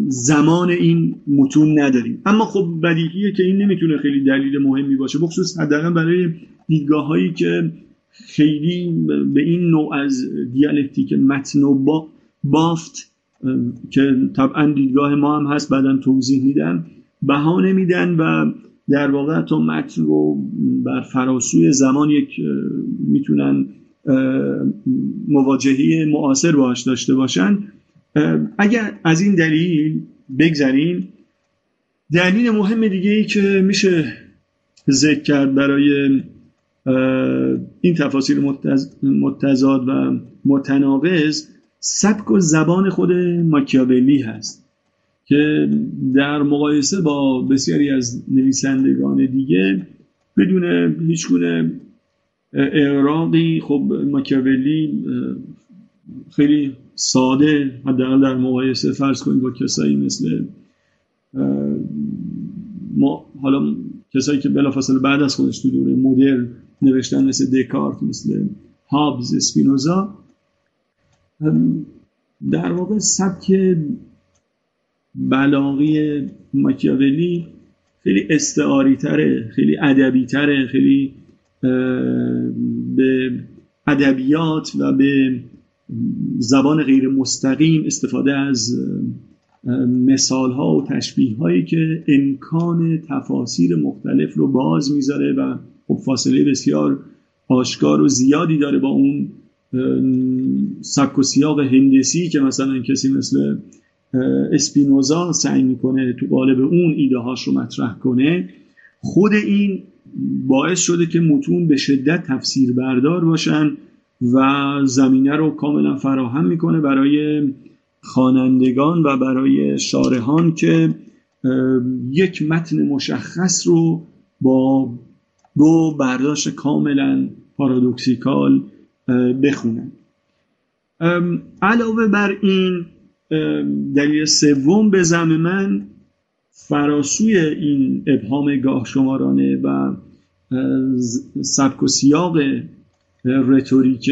زمان این متون نداریم. اما خب بدیهیه که این نمی‌تونه خیلی دلیل مهمی باشه بخصوص حداقل برای دیدگاه هایی که خیلی به این نوع از دیالکتیک متن و بافت که طبعا دیدگاه ما هم هست بعدا توضیح میدن بها نمیدن و در واقع تو متن رو بر فراسوی زمان یک می‌تونن مواجهه معاصر باش داشته باشن. اگر از این دلیل بگذریم دلیل مهم دیگه ای که میشه ذکر کرد برای این تفاصیل متضاد و متناقض سبک و زبان خود ماکیاولی هست که در مقایسه با بسیاری از نویسندگان دیگه بدون هیچ گونه اعراقی خب ماکیاولی خیلی ساده حداقل در مقایسه فرض کنید با کسایی مثل ما حالا کسایی که بلافاصله بعد از خودش تو دوره مدرن نوشتن مثل دکارت مثل هابز اسپینوزا در واقع سبک بلاغی ماکیاولی خیلی استعاری تره خیلی ادبی تره خیلی به ادبیات و به زبان غیر مستقیم استفاده از مثال ها و تشبیه هایی که امکان تفاسیر مختلف رو باز می‌ذاره و خب فاصله بسیار آشکار و زیادی داره با اون سبک و سیاق هندسی که مثلا کسی مثل اسپینوزا سعی می‌کنه تو قالب اون ایده هاش رو مطرح کنه خود این باعث شده که متون به شدت تفسیر بردار باشن و زمینه رو کاملا فراهم می‌کنه برای خوانندگان و برای شارهان که یک متن مشخص رو با دو برداشت کاملا پارادوکسیکال بخونن. علاوه بر این دلیل سوم به زم من فراسوی این ابهام گاه شمارانه و سبک و سیاق رتوریک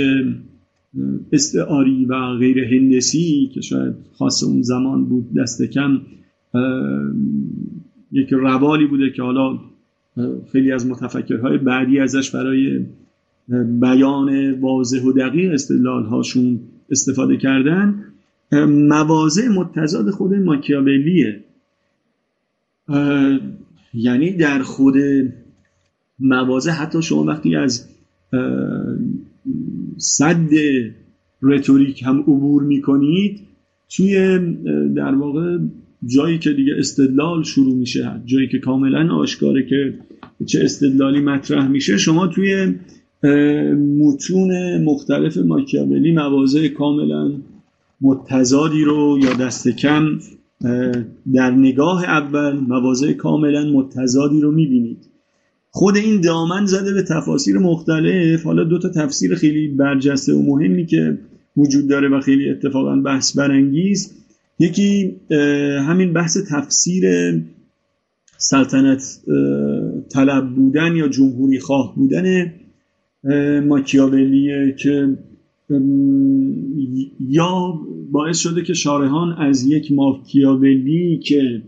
استعاری و غیر هندسی که شاید خاص اون زمان بود دست کم یک روالی بوده که حالا خیلی از متفکرهای بعدی ازش برای بیان واضح و دقیق استدلال هاشون استفاده کردن مواضع متضاد خود ماکیاولیه. یعنی در خود مواضع حتی شما وقتی از صد رتوریک هم عبور می‌کنید توی در واقع جایی که دیگه استدلال شروع میشه جایی که کاملا آشکاره که چه استدلالی مطرح میشه شما توی متون مختلف ماکیاولی مواضع کاملا متضادی رو یا دست کم در نگاه اول مواضع کاملا متضادی رو می‌بینید. خود این دامن زده به تفاسیر مختلف. حالا دو تا تفسیر خیلی برجسته و مهمی که وجود داره و خیلی اتفاقا بحث برانگیز. یکی همین بحث تفسیر سلطنت طلب بودن یا جمهوری خواه بودن ماکیاولیه که یا باعث شده که شارهان از یک ماکیاولی که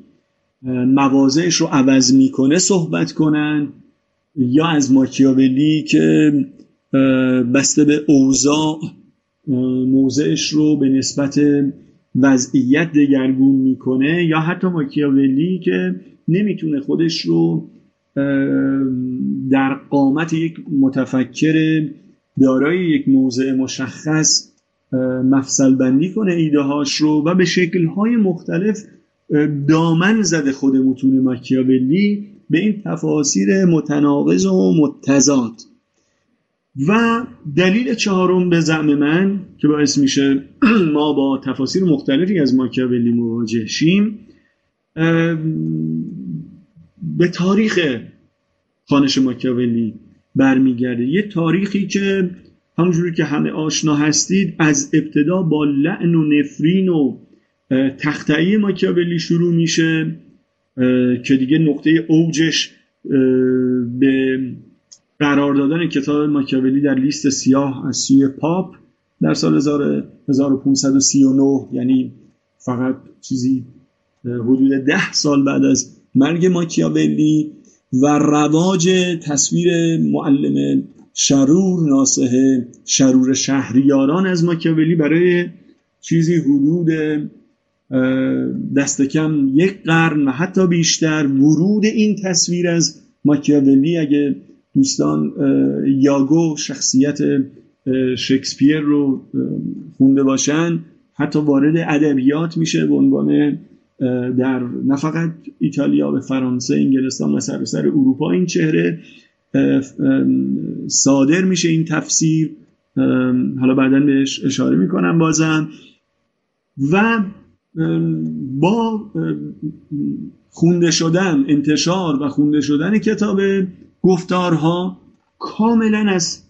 مواضعش رو عوض می‌کنه صحبت کنن یا از ماکیاولی که بسته به اوضاع موضعش رو به نسبت وضعیت دگرگون می‌کنه یا حتی ماکیاولی که نمی‌تونه خودش رو در قامت یک متفکر دارای یک موضع مشخص مفصل بندی کنه ایده هاش رو و به شکل های مختلف دامن زده خود متون ماکیاولی به این تفاسیر متناقض و متضاد. و دلیل چهارم به زعم من که باعث میشه ما با تفاسیر مختلفی از ماکیاولی مواجه شیم به تاریخ خانش ماکیاولی برمیگرده. یه تاریخی که همونجوری که همه آشنا هستید از ابتدا با لعن و نفرین و تختعی ماکیاولی شروع میشه که دیگه نقطه اوجش به قرار دادن کتاب ماکیاولی در لیست سیاه از سوی پاپ در سال 1539 یعنی فقط چیزی حدود ده سال بعد از مرگ ماکیاولی و رواج تصویر معلم شرور ناسه شرور شهریاران از ماکیاولی برای چیزی حدود دست کم یک قرن و حتی بیشتر ورود این تصویر از ماکیاولی. اگه دوستان یاگو شخصیت شکسپیر رو خونده باشن حتی وارد ادبیات میشه به عنوان در نه فقط ایتالیا به فرانسه انگلستان و سر اروپا این چهره صادر میشه این تفسیر. حالا بعدا بهش اشاره می‌کنم بازم. و با خونده شدن انتشار و خونده شدن کتاب گفتارها کاملا از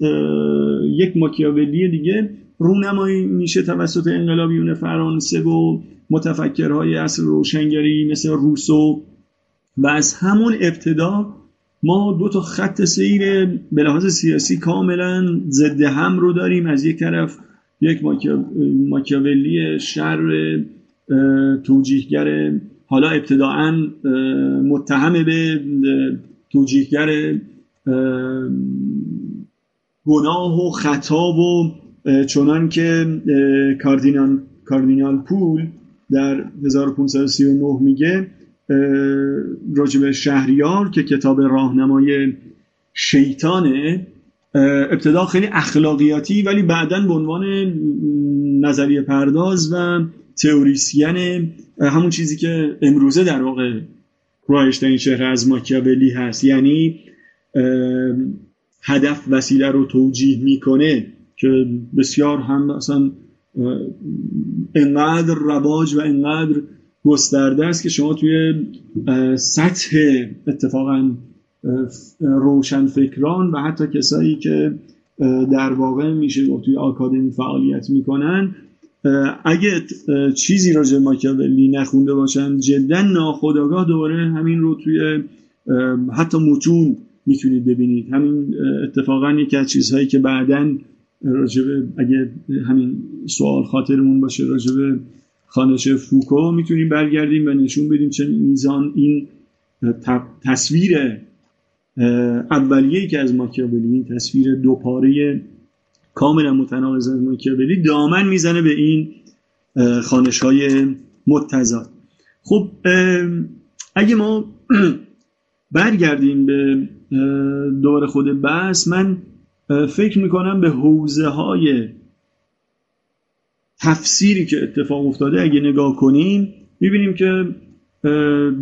یک ماکیاولی دیگه رونمایی میشه توسط انقلابیون فرانسه و متفکرهای اصل روشنگری مثل روسو و از همون ابتدا ما دو تا خط سیر به لحاظ سیاسی کاملا ضد هم رو داریم. از یک طرف یک ماکیاولی شر توجیهگر حالا ابتداعا متهم به توجیهگر گناه و خطا و چنان که کاردینال, کاردینال پول در 1539 میگه راجب شهریار که کتاب راهنمای شیطانه ابتدا خیلی اخلاقیاتی ولی بعدا به عنوان نظریه پرداز و تئوریسین همون چیزی که امروزه در واقع رایش این شهر از ماکیاولی هست. یعنی هدف وسیله رو توجیه می‌کنه که بسیار هم اصلا انقدر رواج و انقدر گسترده است که شما توی سطح اتفاقا روشن فکران و حتی کسایی که در واقع میشه توی آکادمی فعالیت می‌کنن اگه چیزی راجع ماکیاولی نخونده باشن جدا ناخداگاه دوباره همین رو توی حتی متون می‌تونید ببینید. همین اتفاقا یکی از چیزهایی که بعدا راجبه اگه همین سوال خاطرمون باشه راجبه خانش فوکو می‌تونیم برگردیم و نشون بدیم چه میزان این تصویر اولیه که از ماکیاولی این تصویر دوپاره کاملا متناقض از ماکیاولی دامن می‌زنه به این خانش های متضاد. خب اگه ما برگردیم به دور خود بس من فکر می‌کنم به حوزه های تفسیری که اتفاق افتاده اگه نگاه کنیم می‌بینیم که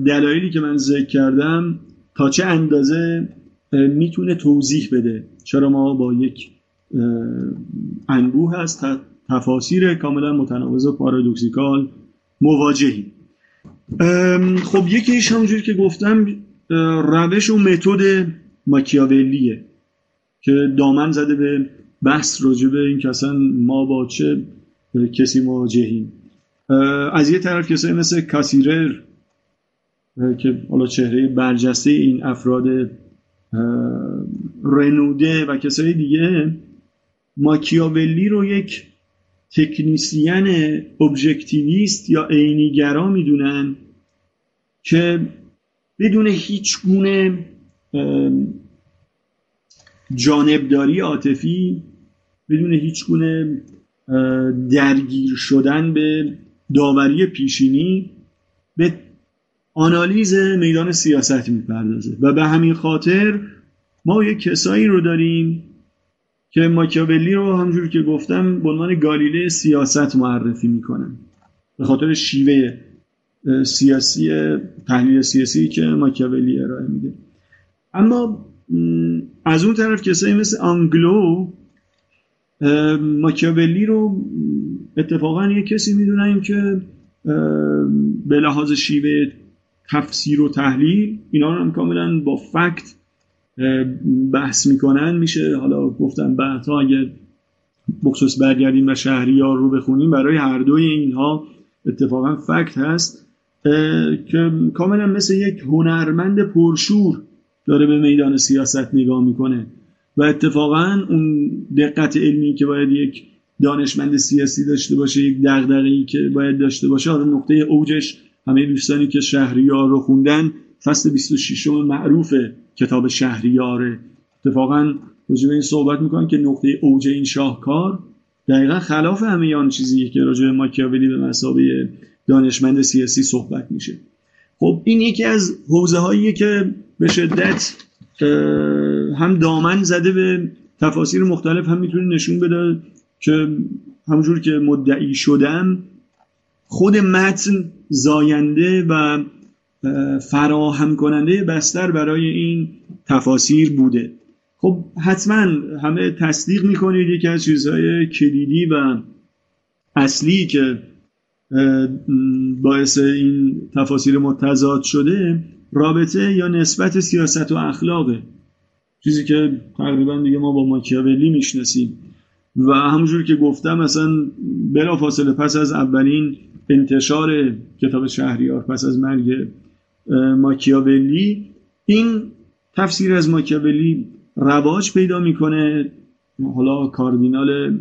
دلایلی که من ذکر کردم تا چه اندازه می‌تونه توضیح بده. چرا ما با یک انبوه از تفاسیر کاملا متناقض و پارادوکسیکال مواجهیم. خب یکیش همونجوری که گفتم روش و متد ماکیاولیه. که دامن زده به بحث راجبه این که اصلا ما با چه کسی مواجهیم. از یه طرف کسایی مثل کاسیرر که حالا چهره برجسته این افراد رنوده و کسای دیگه ماکیاولی رو یک تکنیسین ابژکتیویست یا عینیگرا می‌دونن که بدون هیچ گونه جانبداری عاطفی بدون هیچ گونه درگیر شدن به داوری پیشینی به آنالیز میدان سیاست می‌پردازه. و به همین خاطر ما یک کسایی رو داریم که ماکیاولی رو همجور که گفتم به عنوان گالیله سیاست معرفی می‌کنن. به خاطر شیوه سیاسی تحلیل سیاسی که ماکیاولی ارائه میده. اما از اون طرف کسایی مثل آنگلو ماکیاولی رو اتفاقا یه کسی می‌دونن که به لحاظ شیوه تفسیر و تحلیل اینا رو هم کاملا با فکت بحث می‌کنن. میشه حالا گفتم بعدها اگه بخصوص برگردیم و شهریار رو بخونیم برای هر دوی اینها اتفاقا فکت هست که کاملا مثل یک هنرمند پرشور داره به میدان سیاست نگاه می‌کنه. و اتفاقا اون دقت علمی که باید یک دانشمند سیاسی داشته باشه یک دغدغه‌ای که باید داشته باشه حالا نقطه اوجش همه دوستانی که شهریار رو خوندن فصل 26 معروف کتاب شهریاره اتفاقا راجع این صحبت می‌کنن که نقطه اوج این شاهکار دقیقا خلاف همه آن چیزی که راجع ماکیاولی به مسابه دانشمند سیاسی صحبت میشه. خب این یکی از حوزه که به شدت هم دامن زده به تفاسیر مختلف هم می‌تونه نشون بده که همجور که مدعی شدم خود متن زاینده و فراهم کننده بستر برای این تفاسیر بوده. خب حتما همه تصدیق می‌کنید یکی از چیزهای کلیدی و اصلی که باعث این تفاسیر متضاد شده. رابطه یا نسبت سیاست و اخلاقه. چیزی که تقریبا دیگه ما با ماکیاولی می‌شناسیم. و همونجور که گفتم مثلا بلا فاصله پس از اولین انتشار کتاب شهریار پس از مرگ ماکیاولی این تفسیر از ماکیاولی رواج پیدا می‌کنه. حالا کاردینال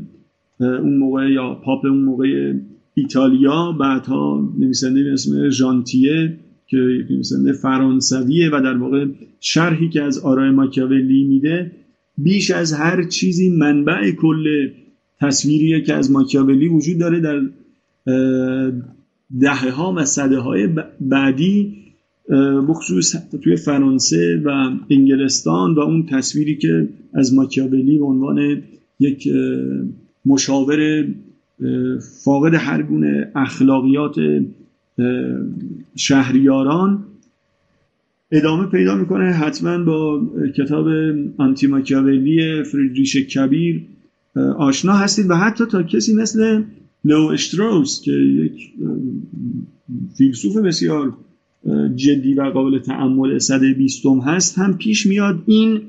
اون موقع یا پاپ اون موقع ایتالیا بعدها نویسنده به اسم ژانتیه که نویسنده فرانسویه و در واقع شرحی که از آرای ماکیاولی میده بیش از هر چیزی منبع کل تصویریه که از ماکیاولی وجود داره در دهه ها و صده های بعدی بخصوص توی فرانسه و انگلستان و اون تصویری که از ماکیاولی به عنوان یک مشاور فاقد هر گونه اخلاقیات شهریاران ادامه پیدا می‌کنه. حتما با کتاب آنتی ماکیاولی فریدریش کبیر آشنا هستید و حتی تا کسی مثل لو اشتروس که یک فیلسوف بسیار جدی و قابل تعمل صده بیستم هست هم پیش میاد این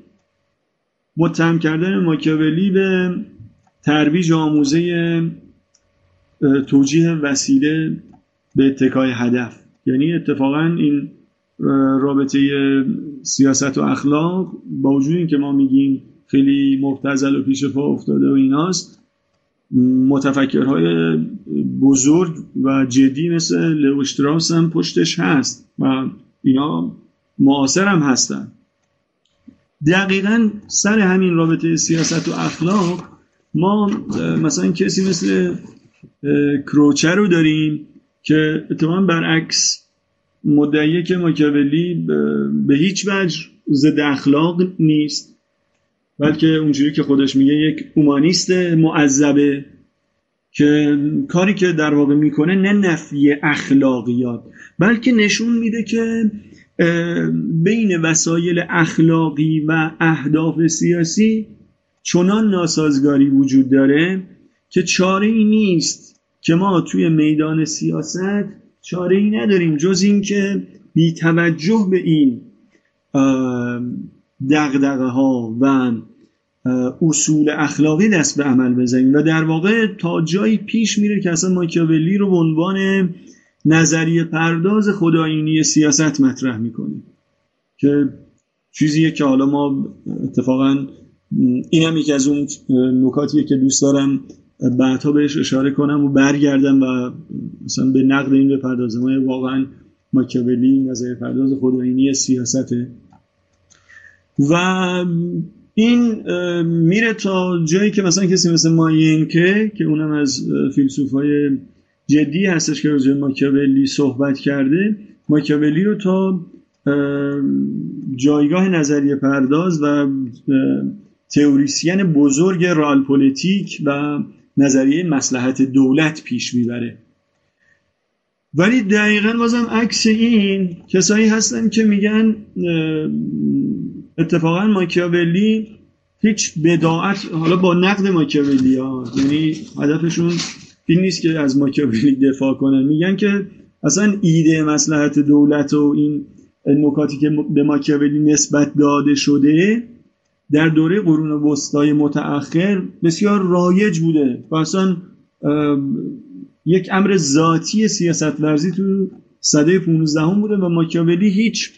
متهم کردن ماکیاولی به ترویج آموزه توجیه وسیله به اتکای هدف. یعنی اتفاقا این رابطه سیاست و اخلاق با وجود اینکه ما میگیم خیلی مبتزل و پیش پا افتاده و ایناست متفکرهای بزرگ و جدی مثل لوشتراس هم پشتش هست و اینا معاصر هم هستن. دقیقا سر همین رابطه سیاست و اخلاق ما مثلا کسی مثل کروچه رو داریم که اتفاقا برعکس مدعیه که ماکیاولی به هیچ وجه ضد اخلاق نیست بلکه اونجوری که خودش میگه یک اومانیست معذبه که کاری که در واقع می‌کنه نه نفی اخلاقیات بلکه نشون میده که بین وسایل اخلاقی و اهداف سیاسی چنان ناسازگاری وجود داره که چاره ای نیست که ما توی میدان سیاست چاره ای نداریم جز اینکه بی توجه به این دغدغه ها و اصول اخلاقی دست به عمل بزنیم. و در واقع تا جایی پیش میره که اصلا ماکیاولی رو به عنوان نظریه پرداز خداینی سیاست مطرح می‌کنیم که چیزیه که حالا ما اتفاقا این هم یکی از اون نکاتیه که دوست دارم بعدها بهش اشاره کنم و برگردم و مثلا به نقد این بپردازم. ما واقعا ماکیاولی نظریه پرداز خداینی سیاسته و این میره تا جایی که مثلا کسی مثل ماینکه که اونم از فیلسوفای جدی هستش که راجع ماکیاولی صحبت کرده ماکیاولی رو تا جایگاه نظریه پرداز و تئوریسین بزرگ رال پولیتیک و نظریه مسلحت دولت پیش می‌بره. ولی دقیقا بازم عکس این کسایی هستن که میگن اتفاقا ماکیاولی هیچ بداعت حالا با نقد ماکیاولی ها یعنی هدفشون این نیست که از ماکیاولی دفاع کنن. میگن که اصلا ایده مسلحت دولت و این نکاتی که به ماکیاولی نسبت داده شده در دوره قرون وسطای متأخر بسیار رایج بوده و اصلا یک امر ذاتی سیاست ورزی تو صده 15 هم بوده و ماکیاولی هیچ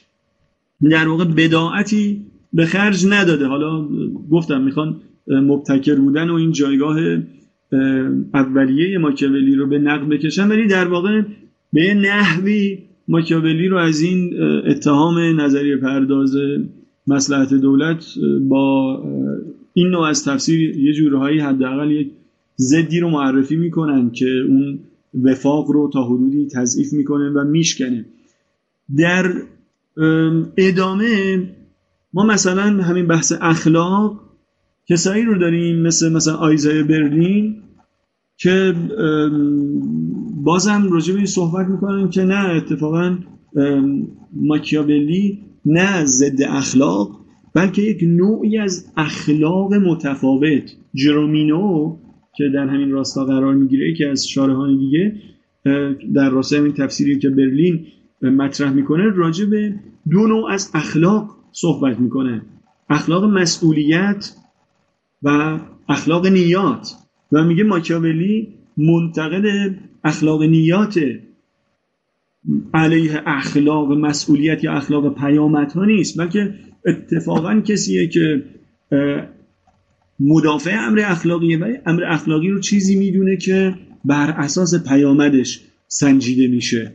در واقع بداعتی به خرج نداده. حالا گفتم می‌خوان مبتکر بودن و این جایگاه اولیه ماکیاولی رو به نقد بکشن ولی در واقع به نحوی ماکیاولی رو از این اتهام نظریه پرداز مسلحت دولت با این نوع از تفسیر یه جورهایی حداقل یک زدی رو معرفی می‌کنن که اون وفاق رو تا حدودی تضعیف می‌کنه و میشکنه. در ادامه ما مثلا همین بحث اخلاق کسایی رو داریم مثل مثلا آیزای برلین که بازم راجع به این صحبت می‌کنن که نه اتفاقا ماکیاولی نه ضد اخلاق بلکه یک نوعی از اخلاق متفاوت. جرومینو که در همین راستا قرار می‌گیره که از شارهان دیگه در راستای این تفسیری که برلین مطرح می‌کنه راجع به دو نوع از اخلاق صحبت می‌کنه. اخلاق مسئولیت و اخلاق نیات. و میگه ماکیاولی منتقد اخلاق نیات علیه اخلاق مسئولیت یا اخلاق پیامت ها نیست بلکه اتفاقا کسیه که مدافع امر اخلاقیه ولی امر اخلاقی رو چیزی می‌دونه که بر اساس پیامدش سنجیده میشه.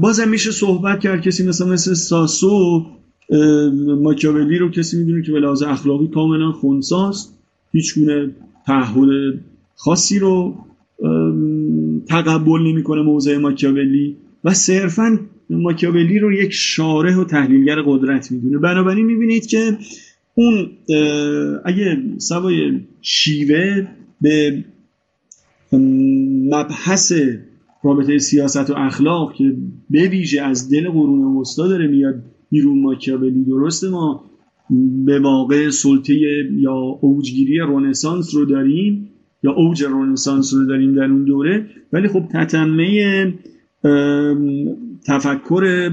بازم میشه صحبت کرد کسی مثلا مثل ساسو ماکیاولی رو کسی می‌دونه که به لحاظ اخلاقی کاملا خونساست هیچ گونه تعهد خاصی رو تقبل نمی‌کنه موضع ماکیاولی و صرفا ماکیاولی رو یک شارح و تحلیلگر قدرت می‌دونه. بنابراین می‌بینید که اون اگه سوای شیوه به مبحث رابطه سیاست و اخلاق که به ویژه از دل قرون وسطا داره میاد بیرون ماکیاولی درسته ما به واقع سلطه یا اوجگیری رونسانس رو داریم یا اوج رونسانس رو داریم در اون دوره. ولی خب تتمه تفکر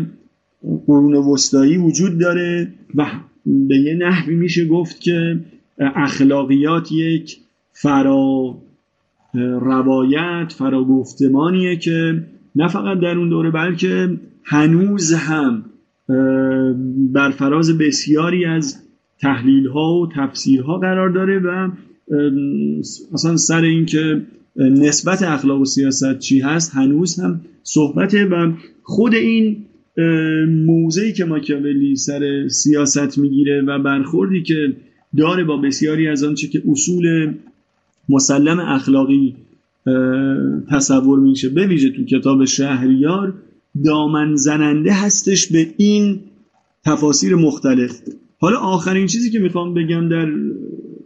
قرون وسطایی وجود داره و به یه نحوی میشه گفت که اخلاقیات یک فرا روایت فرا گفتمانیه که نه فقط در اون دوره بلکه هنوز هم بر فراز بسیاری از تحلیل ها و تفسیرها قرار داره و اصلا سر اینکه نسبت اخلاق و سیاست چی هست هنوز هم صحبته و خود این موضعی که ماکیاولی سر سیاست می‌گیره و برخوردی که داره با بسیاری از آنچه که اصول مسلم اخلاقی تصور میشه به ویژه تو کتاب شهریار دامن زننده هستش به این تفاسیر مختلف. حالا آخرین چیزی که می‌خوام بگم در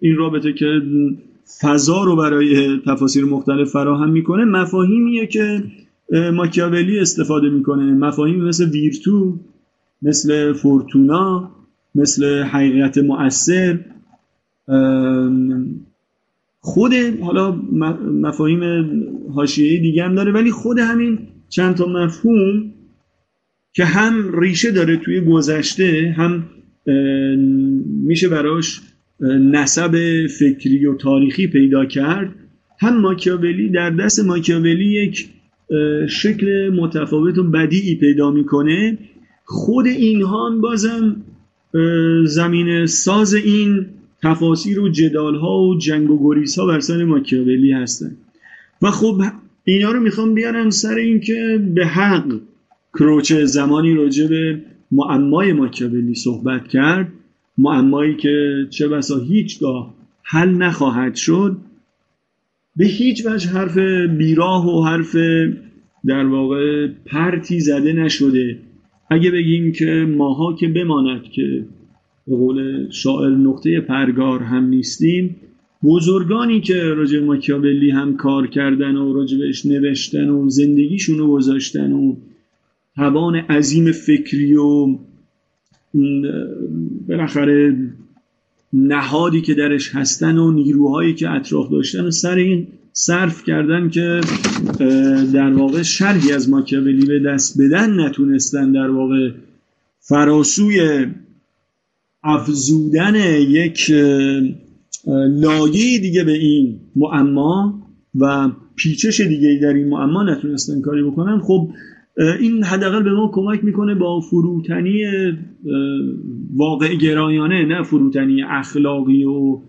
این رابطه که فضا رو برای تفاسیر مختلف فراهم می‌کنه مفاهیمیه که ماکیاولی استفاده می‌کنه. مفاهیم مثل ویرتو مثل فورتونا مثل حقیقت مؤثر. خود حالا مفاهیم حاشیه‌ای دیگه هم داره ولی خود همین چند تا مفهوم که هم ریشه داره توی گذشته هم میشه براش نسب فکری و تاریخی پیدا کرد. هم ماکیاولی در دست ماکیاولی یک شکل متفاوت و بدیعی پیدا می‌کنه. خود اینها بازم زمین ساز این تفاسیر و جدال ها و جنگ و گریس ها بر سر ماکیاولی هستن. و خب اینا رو می‌خوام بیارم سر اینکه به حق کروچه زمانی راجع به معمای ماکیاولی صحبت کرد. معمایی که چه بسا هیچگاه حل نخواهد شد به هیچ وجه حرف بیراه و حرف در واقع پرتی زده نشده. اگه بگیم که ماها که بماند که به قول شاعر نقطه پرگار هم نیستیم بزرگانی که راجع ماکیاولی هم کار کردن و راجبش نوشتن و زندگیشون رو گذاشتن و توان عظیم فکری و بالاخره نهادی که درش هستن و نیروهایی که اطراف داشتن و سر این صرف کردن که در واقع شرحی از ماکیاولی به دست بدن نتونستن در واقع فراسوی افزودن یک لایه دیگه به این معما و پیچش دیگه در این معما نتونستن کاری بکنن. خب این حداقل به ما کمک می‌کنه با فروتنی واقع گرایانه نه فروتنی اخلاقی و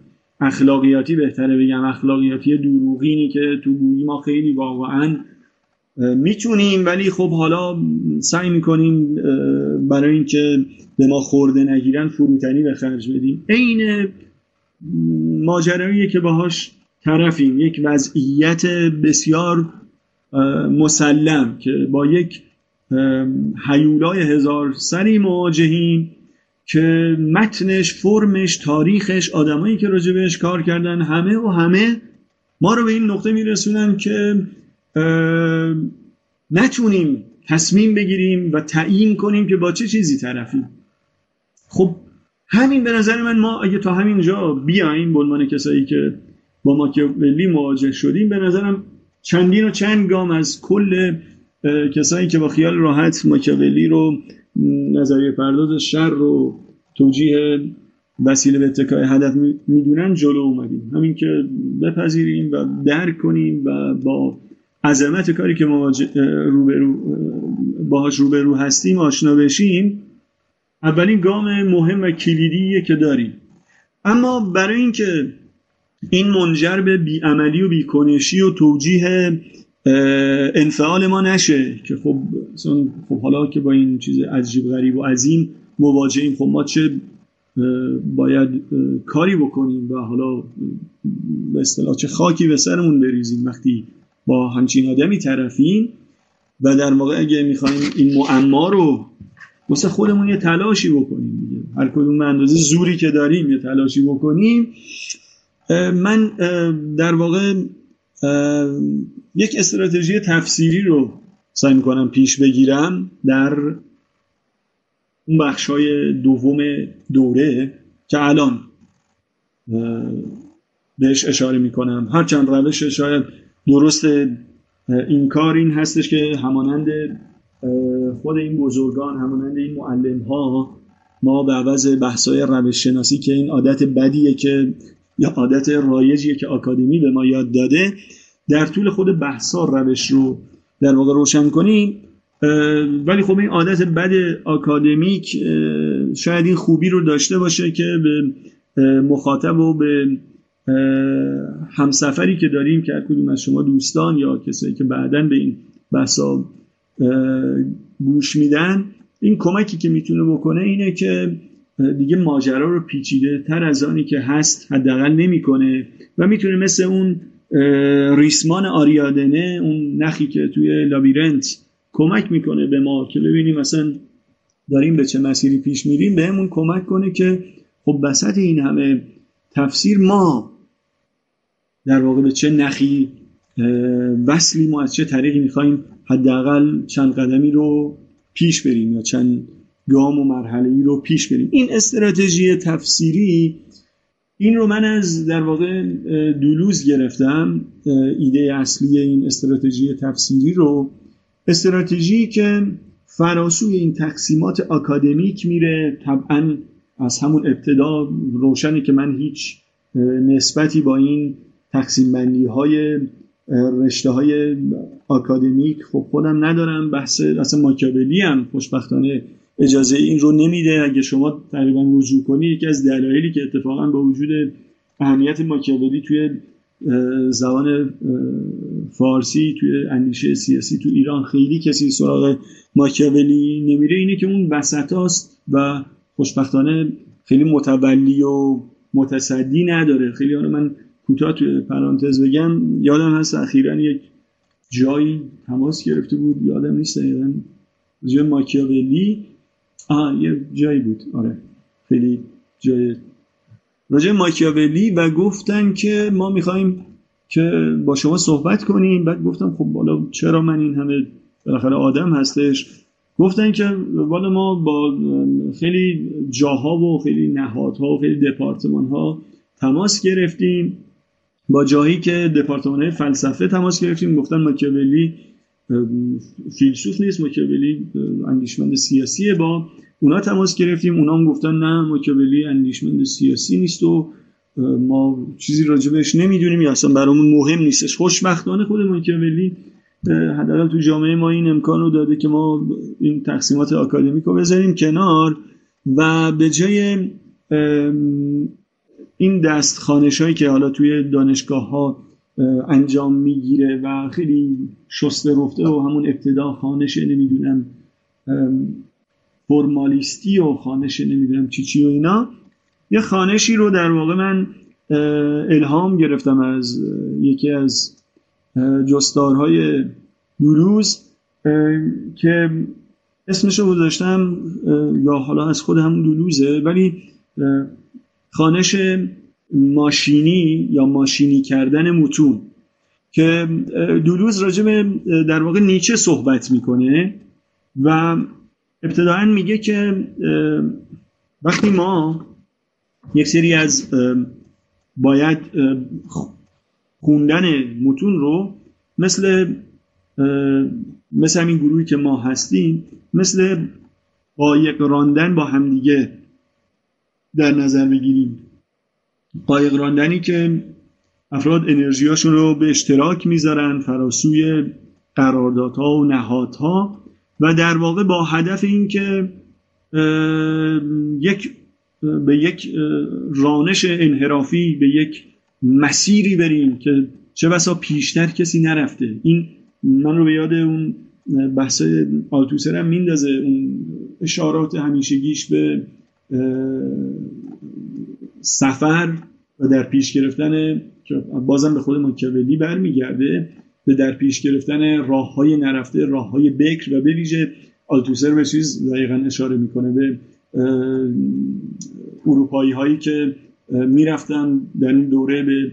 اخلاقیاتی. بهتره بگم اخلاقیاتی دروغینی که تو گویی ما خیلی واقعا می‌تونیم ولی خب حالا سعی می‌کنیم برای اینکه به ما خورده نگیرن فروتنی به خرج بدیم. عین ماجراییه که باهاش طرفیم. یک وضعیت بسیار مسلم که با یک حیولای هزار سری مواجهیم که متنش فرمش تاریخش آدمایی که راجع بهش کار کردن همه و همه ما رو به این نقطه میرسونن که نتونیم تصمیم بگیریم و تعیین کنیم که با چه چیزی طرفیم. خب همین به نظر من ما اگه تا همینجا بیایم به عنوان کسایی که با ماکیاولی مواجه شدیم به نظرم چندین و چند گام از کل کسایی که با خیال راحت ماکیاولی رو نظریه پرداز شر رو توجیه وسیله به اتکای هدف می‌دونن جلو اومدیم. همین که بپذیریم و درک کنیم و با عظمت کاری که ما روبرو باهاش روبرو هستیم آشنا بشیم اولین گام مهم و کلیدیه که داریم. اما برای اینکه این منجر به بیعملی و بیکنشی و توجیه انفعال ما نشه که خب خب حالا که با این چیز عجیب غریب و عظیم مواجهیم خب ما چه باید کاری بکنیم و حالا به اصطلاح چه خاکی به سرمون بریزیم وقتی با همچین آدمی طرفیم و در واقع اگه می‌خوایم این معما رو واسه خودمون یه تلاشی بکنیم دیگه. هر کدوم اندازه زوری که داریم یه تلاشی بکنیم. من در واقع یک استراتژی تفسیری رو سعی می‌کنم پیش بگیرم در اون بخش های دوم دوره که الان بهش اشاره می‌کنم. هرچند روش شاید درست این کار این هستش که همانند خود این بزرگان همانند این معلم ها ما به عوض بحثای روش شناسی که این عادت بدیه که یا عادت رایجیه که آکادمی به ما یاد داده. در طول خود بحثا روش رو در واقع روشن کنیم. ولی خب این عادت بد آکادمیک شاید این خوبی رو داشته باشه که به مخاطب و به همسفری که داریم که کدوم از شما دوستان یا کسایی که بعدا به این بحثا گوش میدن این کمکی که می‌تونه بکنه اینه که دیگه ماجرا رو پیچیده تر از آنی که هست حداقل نمی‌کنه و می‌تونه مثل اون ریسمان آریادنه اون نخی که توی لابیرنت کمک می‌کنه به ما که ببینیم مثلا داریم به چه مسیری پیش میریم بهمون کمک کنه که خب وسط این همه تفسیر ما در واقع به چه نخی وصلی ما از چه طریقی می‌خوایم حداقل چند قدمی رو پیش بریم یا چند گام و مرحله ای رو پیش بریم. این استراتژی تفسیری این رو من از در واقع دولوز گرفتم ایده اصلی این استراتژی تفسیری رو. استراتژی که فراسوی این تقسیمات اکادمیک میره طبعا از همون ابتدا روشنه که من هیچ نسبتی با این تقسیم بندی های رشته های آکادمیک خب خودم ندارم. بحث اصلا ماکیاولی هم خوشبختانه اجازه این رو نمیده. اگه شما تقریبا رجوع کنی یکی از دلایلی که اتفاقا با وجود اهمیت ماکیاولی توی زبان فارسی توی اندیشه سیاسی تو ایران خیلی کسی سراغ ماکیاولی نمیره اینه که اون وسط هاست و خوشبختانه خیلی متولی و متصدی نداره. خیلی آره من کوتاه توی پرانتز بگم یادم هست اخیرا یک جایی تماس گرفته بود یادم نیست دقیقا ماکیاولی آه یه جایی بود. آره. خیلی جای راجع ماکیاولی و گفتن که ما می‌خوایم که با شما صحبت کنیم. بعد گفتم خب بالا چرا من این همه بالاخره آدم هستش؟ گفتن که والا ما با خیلی جاها و خیلی نهادها و خیلی دپارتمان ها تماس گرفتیم. با جایی که دپارتمان های فلسفه تماس گرفتیم. گفتن ماکیاولی فیلسوف نیست ماکیاولی اندیشمند سیاسیه. با اونا تماس گرفتیم اونا هم گفتن نه ماکیاولی اندیشمند سیاسی نیست و ما چیزی راجبش نمی‌دونیم یا اصلا برامون مهم نیستش. خوشبختانه خود ماکیاولی حداقل تو جامعه ما این امکان رو داده که ما این تقسیمات آکادمیک رو بذاریم کنار و به جای این دست خانش هایی که حالا توی دانشگاه ها انجام می‌گیره و خیلی شسته رفته و همون ابتدا خانش نمی‌دونم فرمالیستی و خانش نمی‌دونم چی چی و اینا. یه خانشی رو در واقع من الهام گرفتم از یکی از جستارهای دولوز که اسمش رو گذاشتم یا حالا از خود همون دولوزه ولی خانش ماشینی یا ماشینی کردن متون که دولوز راجع در واقع نیچه صحبت می‌کنه و ابتداعا میگه که وقتی ما یک سری از باید خوندن متون رو مثل مثل همین گروهی که ما هستیم مثل قایق راندن با همدیگه در نظر بگیریم. قایق راندنی که افراد انرژیاشون رو به اشتراک می‌ذارن فراسوی قراردادها و نهادها و در واقع با هدف اینکه یک به یک رانش انحرافی به یک مسیری بریم که چه بسا پیشتر کسی نرفته. این من رو به یاد اون بحث آلتوسر هم میندازه اون اشارات همیشگیش به سفر و در پیش گرفتن بازم به خود ماکیاولی برمیگرده به در پیش گرفتن راه های نرفته راه های بکر و به ویژه آلتوسر به چیز دقیقا اشاره می‌کنه به اروپایی هایی که می‌رفتن در این دوره به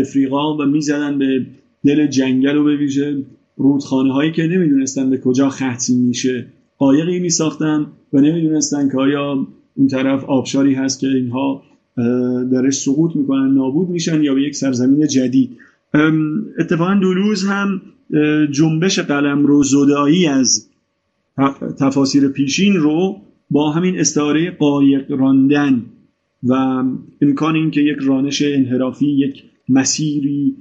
افریقا و می‌زدن به دل جنگل و به ویژه رودخانه هایی که نمی‌دونستن به کجا ختم میشه. قایقی میساختن و نمی‌دونستن که آیا اون طرف آبشاری هست که اینها درش سقوط می‌کنن نابود میشن یا به یک سرزمین جدید. اتفاقا دولوز هم جنبش قلم رو زدایی از تفاسیر پیشین رو با همین استعاره قایق راندن و امکان اینکه یک رانش انحرافی یک مسیری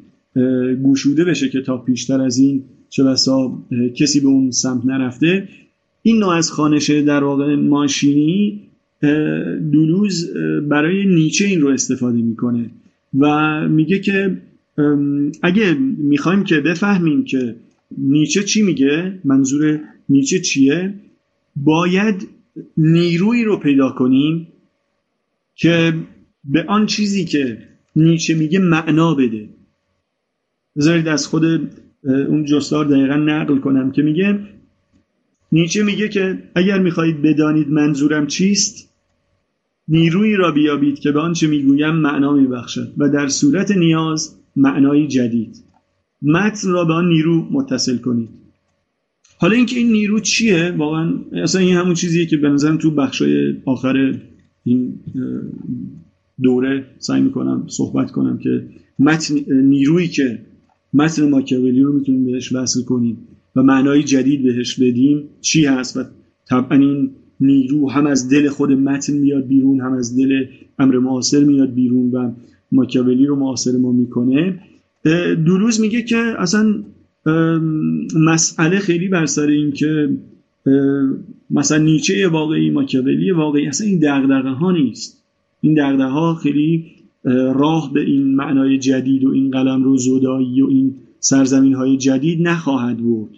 گوشوده بشه که تا پیشتر از این چه بسا کسی به اون سمت نرفته. این نوع از خانشه در واقع ماشینی دولوز برای نیچه این رو استفاده می‌کنه و میگه که اگه می‌خوایم که بفهمیم که نیچه چی میگه منظور نیچه چیه باید نیرویی رو پیدا کنیم که به آن چیزی که نیچه میگه معنا بده. بذارید از خود اون جستار دقیقا نقل کنم که میگه نیچه میگه که اگر می‌خواهید بدانید منظورم چیست نیرویی را بیابید که به آنچه می‌گویم معنا میبخشد و در صورت نیاز معنایی جدید. متن را به آن نیرو متصل کنید. حالا اینکه این نیرو چیه؟ واقعا اصلا این همون چیزیه که به نظرم تو بخشای آخر این دوره سعی می‌کنم صحبت کنم که متن نیرویی که متن ماکیاولی رو می‌تونیم بهش وصل کنیم و معنای جدید بهش بدیم چی هست و طبعا این نیرو هم از دل خود متن میاد بیرون هم از دل امر معاصر میاد بیرون و ماکیاولی رو معاصر ما می‌کنه. دولوز میگه که اصلا مسئله خیلی بر سر این که مثلا نیچه واقعی ماکیاولی واقعی اصلا این دغدغه ها نیست. این دغدغه ها خیلی راه به این معنای جدید و این قلم رو زدایی و این سرزمین های جدید نخواهد بود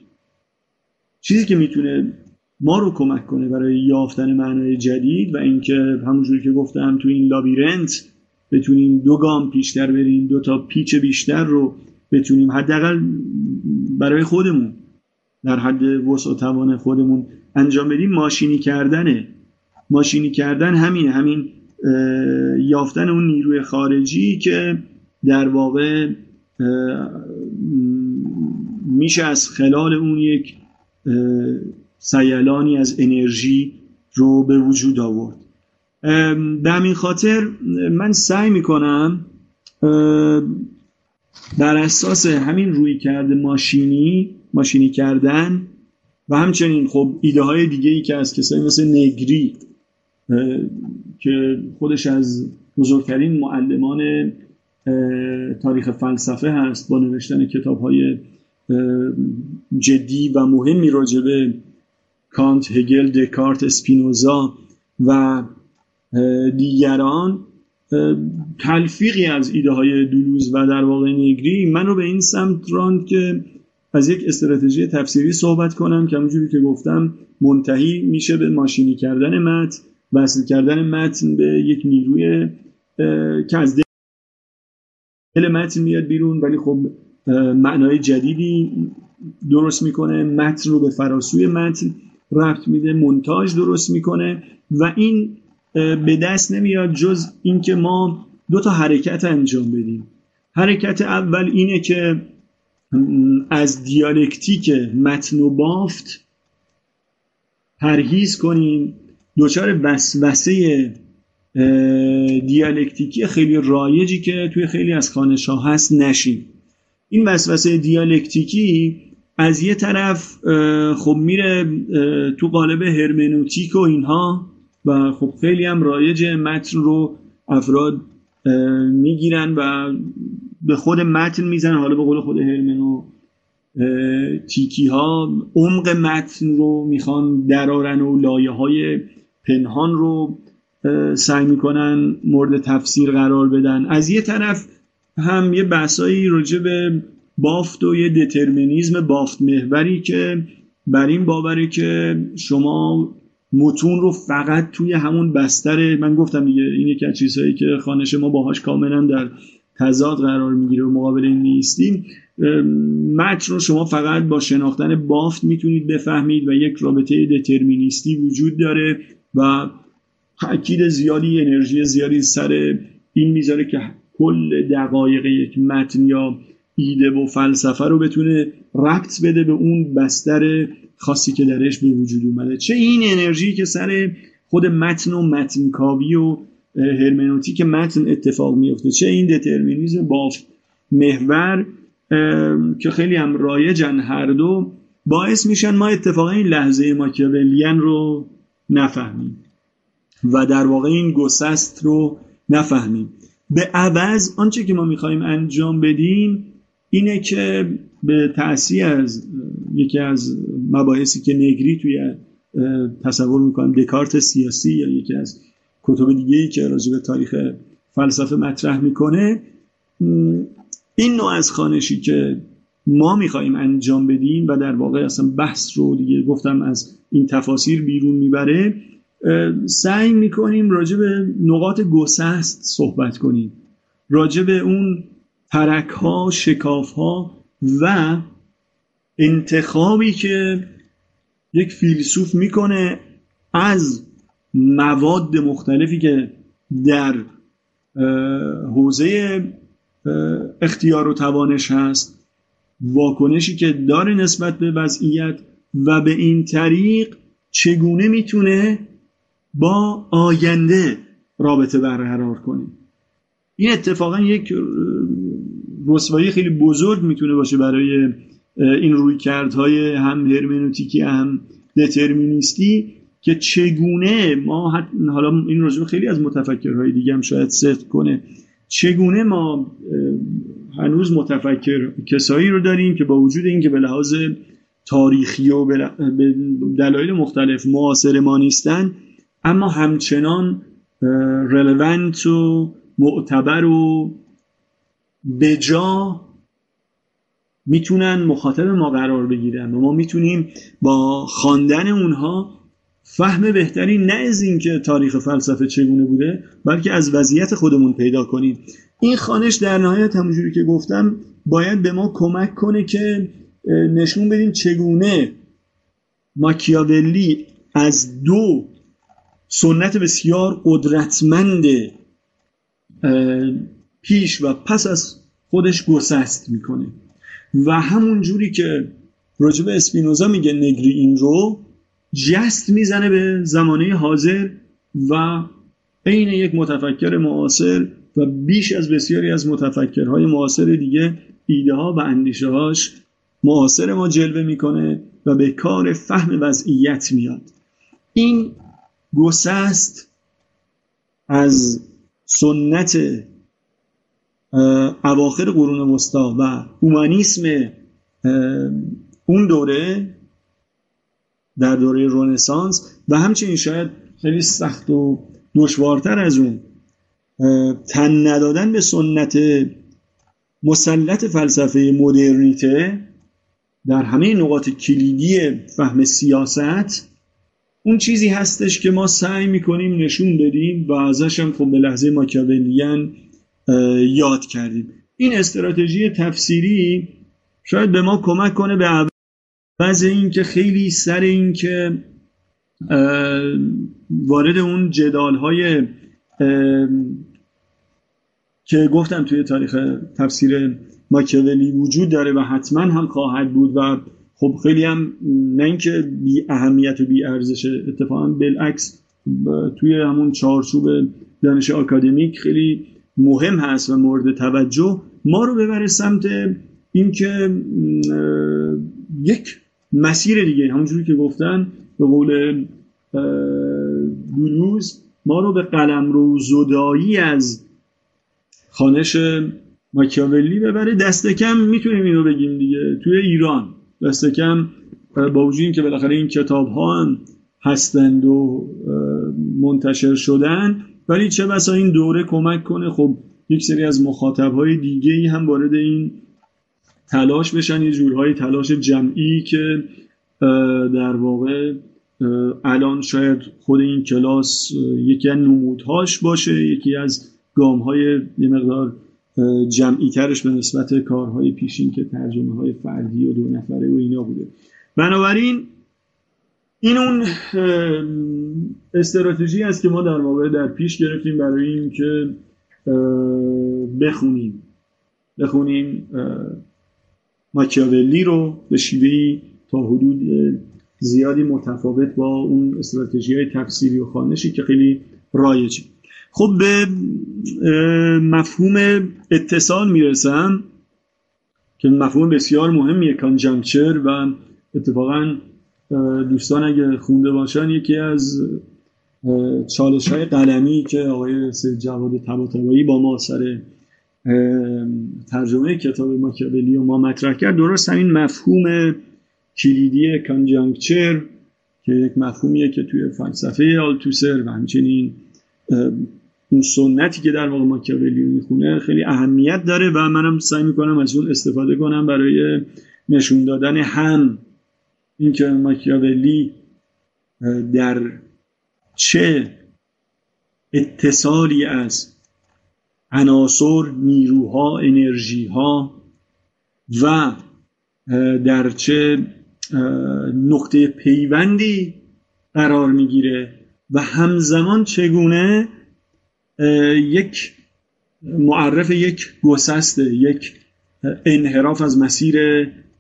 چیزی که می‌تونه ما رو کمک کنه برای یافتن معنای جدید و اینکه همونجوری که گفتم تو این لابیرنت بتونیم دو گام پیشتر بریم دو تا پیچ بیشتر رو بتونیم حداقل برای خودمون در حد وسع و توان خودمون انجام بدیم. ماشینی کردنه. ماشینی کردن همین همین یافتن اون نیروی خارجی که در واقع میشه از خلال اون یک سیلانی از انرژی رو به وجود آورد. به همین خاطر من سعی می‌کنم بر اساس همین روی کرده ماشینی ماشینی کردن و همچنین خب ایده های دیگه ای که از کسایی مثل نگری که خودش از بزرگترین معلمان تاریخ فلسفه هست با نوشتن کتاب های جدی و مهمی راجبه کانت، هگل، دکارت، اسپینوزا و دیگران تلفیقی از ایده های دولوز و در واقع نگری. من رو به این سمت راند که از یک استراتژی تفسیری صحبت کنم که همونجوری که گفتم منتهی میشه به ماشینی کردن متن وصل کردن متن به یک نیروی که از دل متن میاد بیرون ولی خب معنای جدیدی درست می‌کنه. متن رو به فراسوی متن رفت میده منتاج درست می‌کنه و این به دست نمیاد جز اینکه ما دو تا حرکت انجام بدیم. حرکت اول اینه که از دیالکتیک متن و بافت پرهیز کنیم. دچار وسوسه دیالکتیکی خیلی رایجی که توی خیلی از خانش هست نشیم. این وسوسه دیالکتیکی از یه طرف خب میره تو قالب هرمنوتیک و اینها و خب خیلی هم رایج متن رو افراد می‌گیرن و به خود متن می‌زنن. حالا به قول خود هرمنو تیکی ها عمق متن رو می‌خوان درارن و لایه های پنهان رو سعی می‌کنن مورد تفسیر قرار بدن. از یه طرف هم یه بحثایی راجع به بافت و یه دترمینیزم بافت محوری که بر این باوره که شما متون رو فقط توی همون بستر من گفتم دیگه این یکی از چیزهایی که خانش ما باهاش کاملا در تضاد قرار می‌گیره و مقابل این نیستیم متن رو شما فقط با شناختن بافت می‌تونید بفهمید و یک رابطه دترمینیستی وجود داره و تاکید زیادی انرژی زیادی سر این می‌ذاره که کل دقایق یک متن یا ایده و فلسفه رو بتونه ربط بده به اون بستر خاصی که درش به وجود اومده. چه این انرژی که سر خود متن و متن کاوی و هرمنوتیک متن اتفاق میفته چه این دترمینیزم بافت محور که خیلی هم رایجن هر دو باعث میشن ما اتفاقا این لحظه ماکیاولین رو نفهمیم و در واقع این گسست رو نفهمیم. به عوض آنچه که ما می‌خوایم انجام بدیم اینه که به تأثیر از یکی از مباحثی که نگری توی تصور می‌کنم دکارت سیاسی یا یکی از کتب دیگه ای که راجع به تاریخ فلسفه مطرح می‌کنه این نوع از خانشی که ما میخواییم انجام بدیم و در واقع اصلا بحث رو دیگه گفتم از این تفاسیر بیرون می‌بره سعی می‌کنیم راجع به نقاط گسست صحبت کنیم. راجع به اون ترک ها شکاف ها و انتخابی که یک فیلسوف می‌کنه از مواد مختلفی که در حوزه اختیار و توانش هست واکنشی که داره نسبت به وضعیت و به این طریق چگونه می‌تونه با آینده رابطه برقرار کنه. این اتفاقا یک رسوایی خیلی بزرگ می‌تونه باشه برای این روی کردهای هم هرمنوتیکی هم دترمینیستی که چگونه ما حالا این راجع خیلی از متفکرهای دیگه هم شاید صدق کنه. چگونه ما هنوز متفکر کسایی رو داریم که با وجود اینکه به لحاظ تاریخی و به دلایل مختلف معاصر ما نیستن اما همچنان رلوانت و معتبر و بجا می‌تونن مخاطب ما قرار بگیرن و ما می‌تونیم با خواندن اونها فهم بهتری نه از اینکه تاریخ فلسفه چگونه بوده بلکه از وضعیت خودمون پیدا کنیم. این خانش در نهایت همونجوری که گفتم باید به ما کمک کنه که نشون بدیم چگونه ماکیاولی از دو سنت بسیار قدرتمند پیش و پس از خودش گسست می‌کنه. و همون جوری که راجب اسپینوزا میگه نگری این رو جست می‌زنه به زمانه حاضر و عین یک متفکر معاصر و بیش از بسیاری از متفکرهای معاصر دیگه ایده ها و اندیشه هاش معاصر ما جلوه می‌کنه و به کار فهم وضعیت میاد. این گسست از سنت اواخر قرون وسطا و هومانیسم اون دوره در دوره رونسانس و همچنین شاید خیلی سخت و دشوارتر از اون تن ندادن به سنت مسلط فلسفه مدرنیته در همه نقاط کلیدی فهم سیاست اون چیزی هستش که ما سعی می‌کنیم نشون بدیم و ازش هم خب به لحظه ماکیاولیان یاد کردیم. این استراتژی تفسیری شاید به ما کمک کنه به عوض این که خیلی سر این که وارد اون جدال های که گفتم توی تاریخ تفسیر ماکیاولی وجود داره و حتما هم خواهد بود و خب خیلی هم نه اینکه بی اهمیت و بی ارزش اتفاقا بالعکس توی همون چارچوب دانش آکادمیک خیلی مهم هست و مورد توجه ما رو ببره سمت اینکه یک مسیر دیگه. همونجوری که گفتن به قول دولوز ما رو به قلم رو زدایی از خانش ماکیاولی ببره. دست کم می‌تونیم اینو بگیم دیگه. توی ایران دست کم با وجود اینکه بالاخره این کتاب ها هم هستند و منتشر شدن ولی چه بسا این دوره کمک کنه؟ خب یک سری از مخاطب های دیگه ای هم وارد این تلاش بشن یه جورهای تلاش جمعی که در واقع الان شاید خود این کلاس یکی از نمودهاش باشه یکی از گام های یه مقدار جمعی ترش به نسبت کارهای پیشین که ترجمه های فردی و دو نفره و اینا بوده. بنابراین این اون استراتژی است که ما در واقع در پیش گرفتیم برای اینکه بخونیم. بخونیم ماکیاولی رو به شیوهی تا حدود زیادی متفاوت با اون استراتژی های تفسیری و خانشی که خیلی رایجه خب به مفهوم اتصال می‌رسم که مفهوم بسیار مهمیه کانجانکچر و اتفاقا دوستان اگه خونده باشن یکی از چالش های قلمی که آقای سید جواد تباتبایی با ما سر ترجمه کتاب ماکیاولی ما مطرح کرد درست همین مفهوم کلیدی کانجانکچر که یک مفهومیه که توی فلسفه آلتوسر و همچنین اون سنتی که در واقع ماکیاولی می‌خونه خیلی اهمیت داره و منم سعی می‌کنم از اون استفاده کنم برای نشون دادن هم. اینکه ماکیاولی در چه اتصالی از عناصر نیروها انرژیها و در چه نقطه پیوندی قرار می‌گیره و همزمان چگونه یک معرف یک گسسته یک انحراف از مسیر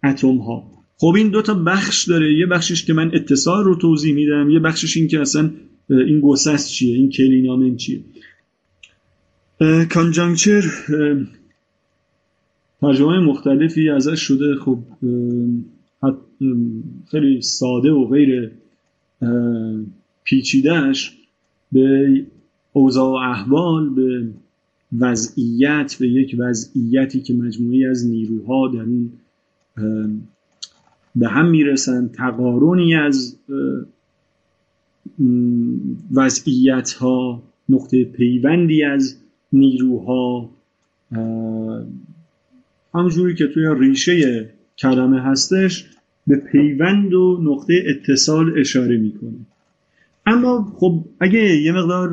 اتم ها خب این دو تا بخش داره. یه بخشش که من اتصال رو توضیح میدم یه بخشش این که اصلا این گسست چیه این کلینامن چیه. کانجانکچر ترجمه مختلفی ازش شده. خب خیلی ساده و غیر پیچیدهش به اوضاع و احوال به وضعیت به یک وضعیتی که مجموعی از نیروها در این به هم می‌رسن. تقارنی از وضعیت ها نقطه پیوندی از نیروها همونجوری که توی ریشه کلمه هستش به پیوند و نقطه اتصال اشاره می‌کنه. اما خب اگه یه مقدار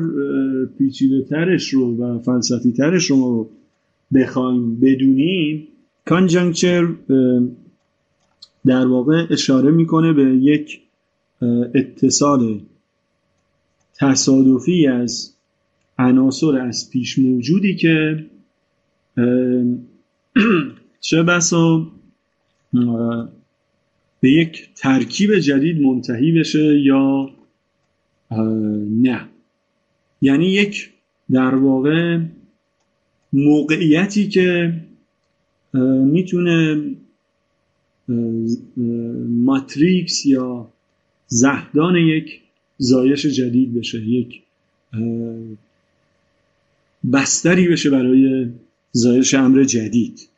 پیچیده ترش رو و فلسفی ترش رو بخوایم بدونیم کانجنکچر در واقع اشاره می‌کنه به یک اتصال تصادفی از عناصر از پیش موجودی که چه بسا به یک ترکیب جدید منتهی بشه یا نه. یعنی یک در واقع موقعیتی که می‌تونه ماتریکس یا زهدان یک زایش جدید بشه یک بستری بشه برای زایش امر جدید.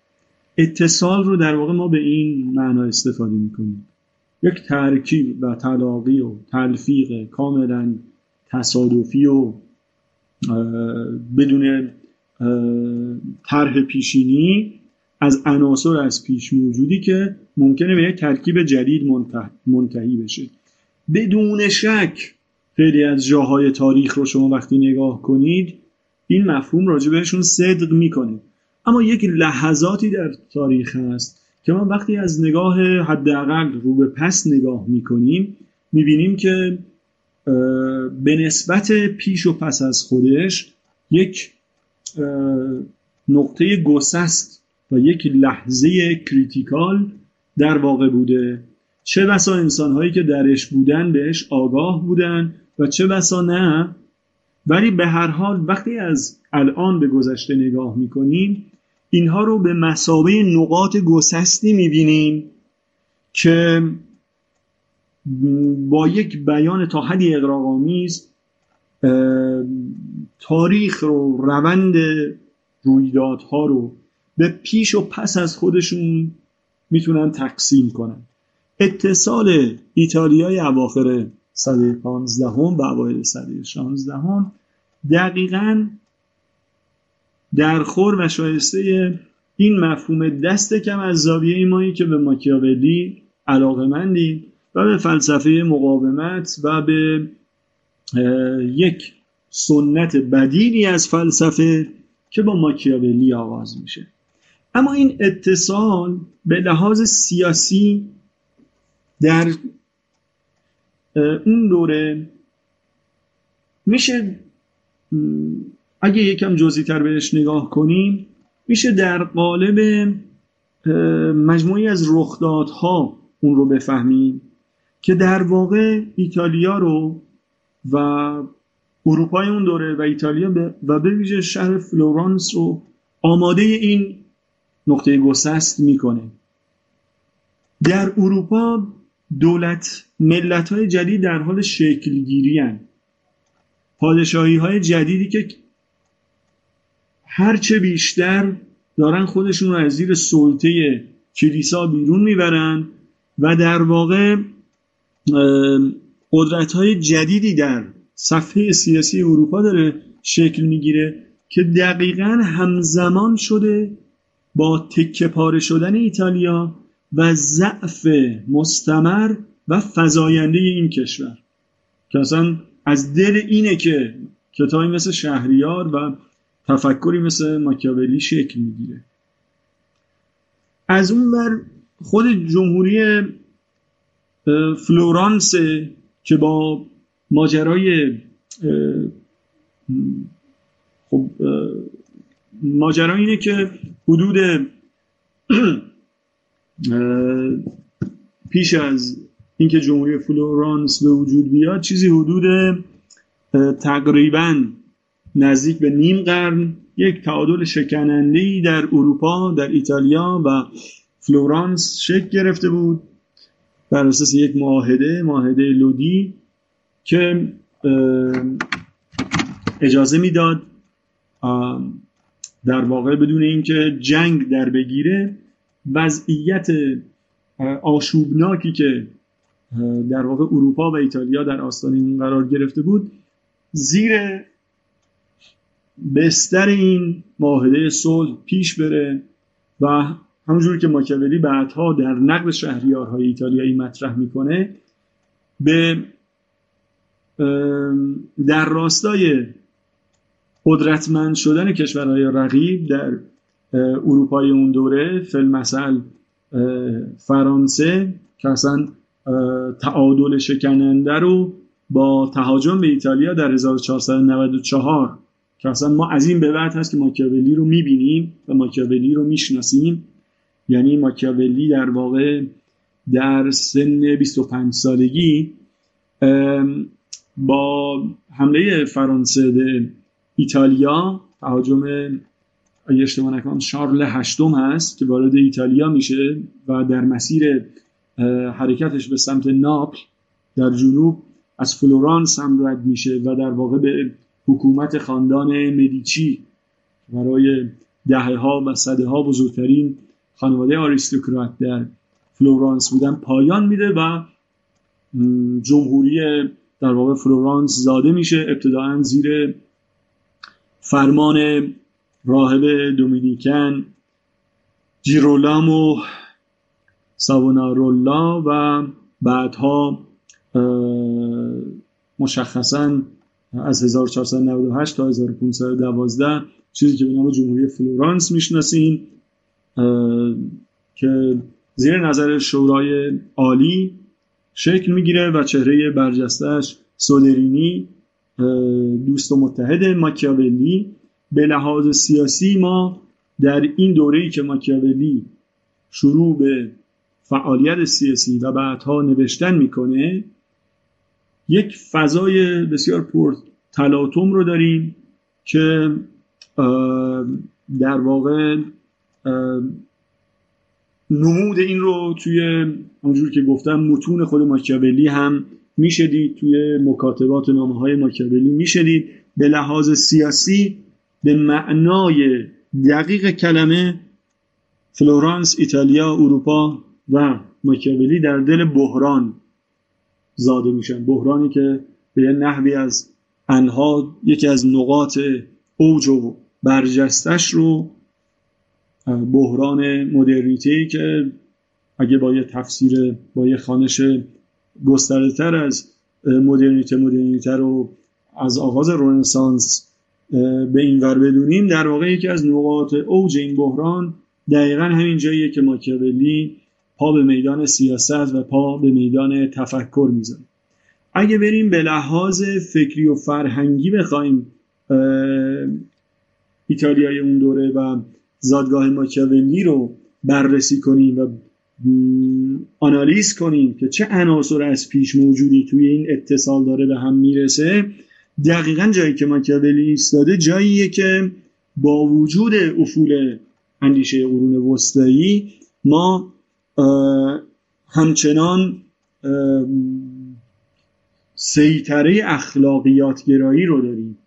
اتصال رو در واقع ما به این معنا استفاده می‌کنیم. یک ترکیب و تلاقی و تلفیق کاملا تصادفی و بدون طرح پیشینی از عناصر از پیش موجودی که ممکنه به یک ترکیب جدید منتهی بشه. بدون شک خیلی از جاهای تاریخ رو شما وقتی نگاه کنید این مفهوم راجع بهشون صدق می‌کنه. اما یک لحظاتی در تاریخ هست که ما وقتی از نگاه حداقل رو به پس نگاه می‌کنیم می‌بینیم که به نسبت پیش و پس از خودش یک نقطه گسست و یک لحظه کریتیکال در واقع بوده. چه بسا انسان هایی که درش بودن بهش آگاه بودن و چه بسا نه. ولی به هر حال وقتی از الان به گذشته نگاه می‌کنیم اینها رو به مسابه نقاط گسستی می‌بینیم که با یک بیان تا حدی اقراقامیز تاریخ رو روند رویدادها رو به پیش و پس از خودشون می‌تونن تقسیم کنن. اتصال ایتالیای اواخر صده 15 و اوایل صده 16 دقیقا در خور و شایسته این مفهوم دست کم از زاویه مایی که به ماکیاولی علاقه مندیم و به فلسفه مقاومت و به یک سنت بدیلی از فلسفه که با ماکیاولی آغاز میشه. اما این اتصال به لحاظ سیاسی در اون دوره میشه اگه یکم جزئی تر بهش نگاه کنیم میشه در قالب مجموعی از رخدادها اون رو بفهمیم که در واقع ایتالیا رو و اروپای اون دوره و ایتالیا و به ویژه شهر فلورانس رو آماده این نقطه گسست می‌کنه در اروپا دولت ملت های جدید در حال شکلگیری هن. پادشاهی های جدیدی که هرچه بیشتر دارن خودشون رو از زیر سلطه کلیسا بیرون می‌برن و در واقع قدرت های جدیدی در صفحه سیاسی اروپا داره شکل می‌گیره که دقیقا همزمان شده با تکه پاره شدن ایتالیا و ضعف مستمر و فزاینده این کشور. که اصلا از دل اینه که کتابی مثل شهریار و تفکری مثل ماکیاولی شکل می‌گیره. از اون بر خود جمهوری فلورانس که با ماجرای خب ماجرا اینه که حدود پیش از اینکه جمهوری فلورانس به وجود بیاد چیزی حدود تقریبا نزدیک به نیم قرن یک تعادل شکننده در اروپا در ایتالیا و فلورانس شکل گرفته بود. بر اساس یک معاهده معاهده لودی که اجازه می‌داد در واقع بدون اینکه جنگ در بگیره وضعیت آشوبناکی که در واقع اروپا و ایتالیا در آستانه این قرار گرفته بود زیر بستر این معاهده صلح پیش بره و همونجوری که ماکیاولی بعدها در نقد شهریارهای ایتالیایی مطرح می‌کنه به در راستای قدرتمند شدن کشورهای رقیب در اروپای اون دوره فلمثل فرانسه که اصلا تعادل شکننده رو با تهاجم به ایتالیا در 1494 که اصلا ما از این به بعد هست که ماکیاولی رو می‌بینیم و ماکیاولی رو می‌شناسیم. یعنی ماکیاولی در واقع در سن 25 سالگی با حمله فرانسه به ایتالیا تهاجم اگه اشتباه نکنم شارل هشتم هست که وارد ایتالیا میشه و در مسیر حرکتش به سمت ناپل در جنوب از فلورانس هم رد میشه و در واقع به حکومت خاندان مدیچی برای دهه ها و سده ها بزرگترین خانواده آریستوکرات در فلورانس بودن پایان میده و جمهوری در واقع فلورانس زاده میشه ابتدائا زیر فرمان راهب دومینیکن جیرولامو ساونارولا و بعدها مشخصا از 1498 تا 1512 چیزی که به نام جمهوری فلورانس می‌شناسیم که زیر نظر شورای عالی شکل می‌گیره و چهره برجستش سولرینی دوست و متحد ماکیاولی. به لحاظ سیاسی ما در این دوره ای که ماکیاولی شروع به فعالیت سیاسی و بعدها نوشتن می‌کنه یک فضای بسیار پر تلاطم رو داریم که در واقع نمود این رو توی اونجور که گفتم متون خود ماکیاولی هم می‌شدید توی مکاتبات نامه های ماکیاولی می‌شدید به لحاظ سیاسی به معنای دقیق کلمه فلورانس ایتالیا اروپا و ماکیاولی در دل بحران زاده میشن. بحرانی که به یه نحوی از انها یکی از نقاط اوج و برجستش رو بحران مدرنیته که اگه با یه تفسیر با یه خانش گسترده تر از مدرنیته مدرنیته رو از آغاز رنسانس به این ور بدونیم در واقع یکی از نقاط اوج این بحران دقیقا همین جاییه که ماکیاولی پا به میدان سیاست و پا به میدان تفکر می‌زنه. اگه بریم به لحاظ فکری و فرهنگی بخوایم ایتالیای اون دوره و زادگاه ماکیاولی رو بررسی کنیم و آنالیز کنیم که چه عناصر از پیش موجودی توی این اتصال داره به هم می‌رسه. دقیقا جایی که ماکیاولی ایستاده جاییه که با وجود افول اندیشه قرون وسطایی ما همچنان سیطره اخلاقیات گرایی رو داریم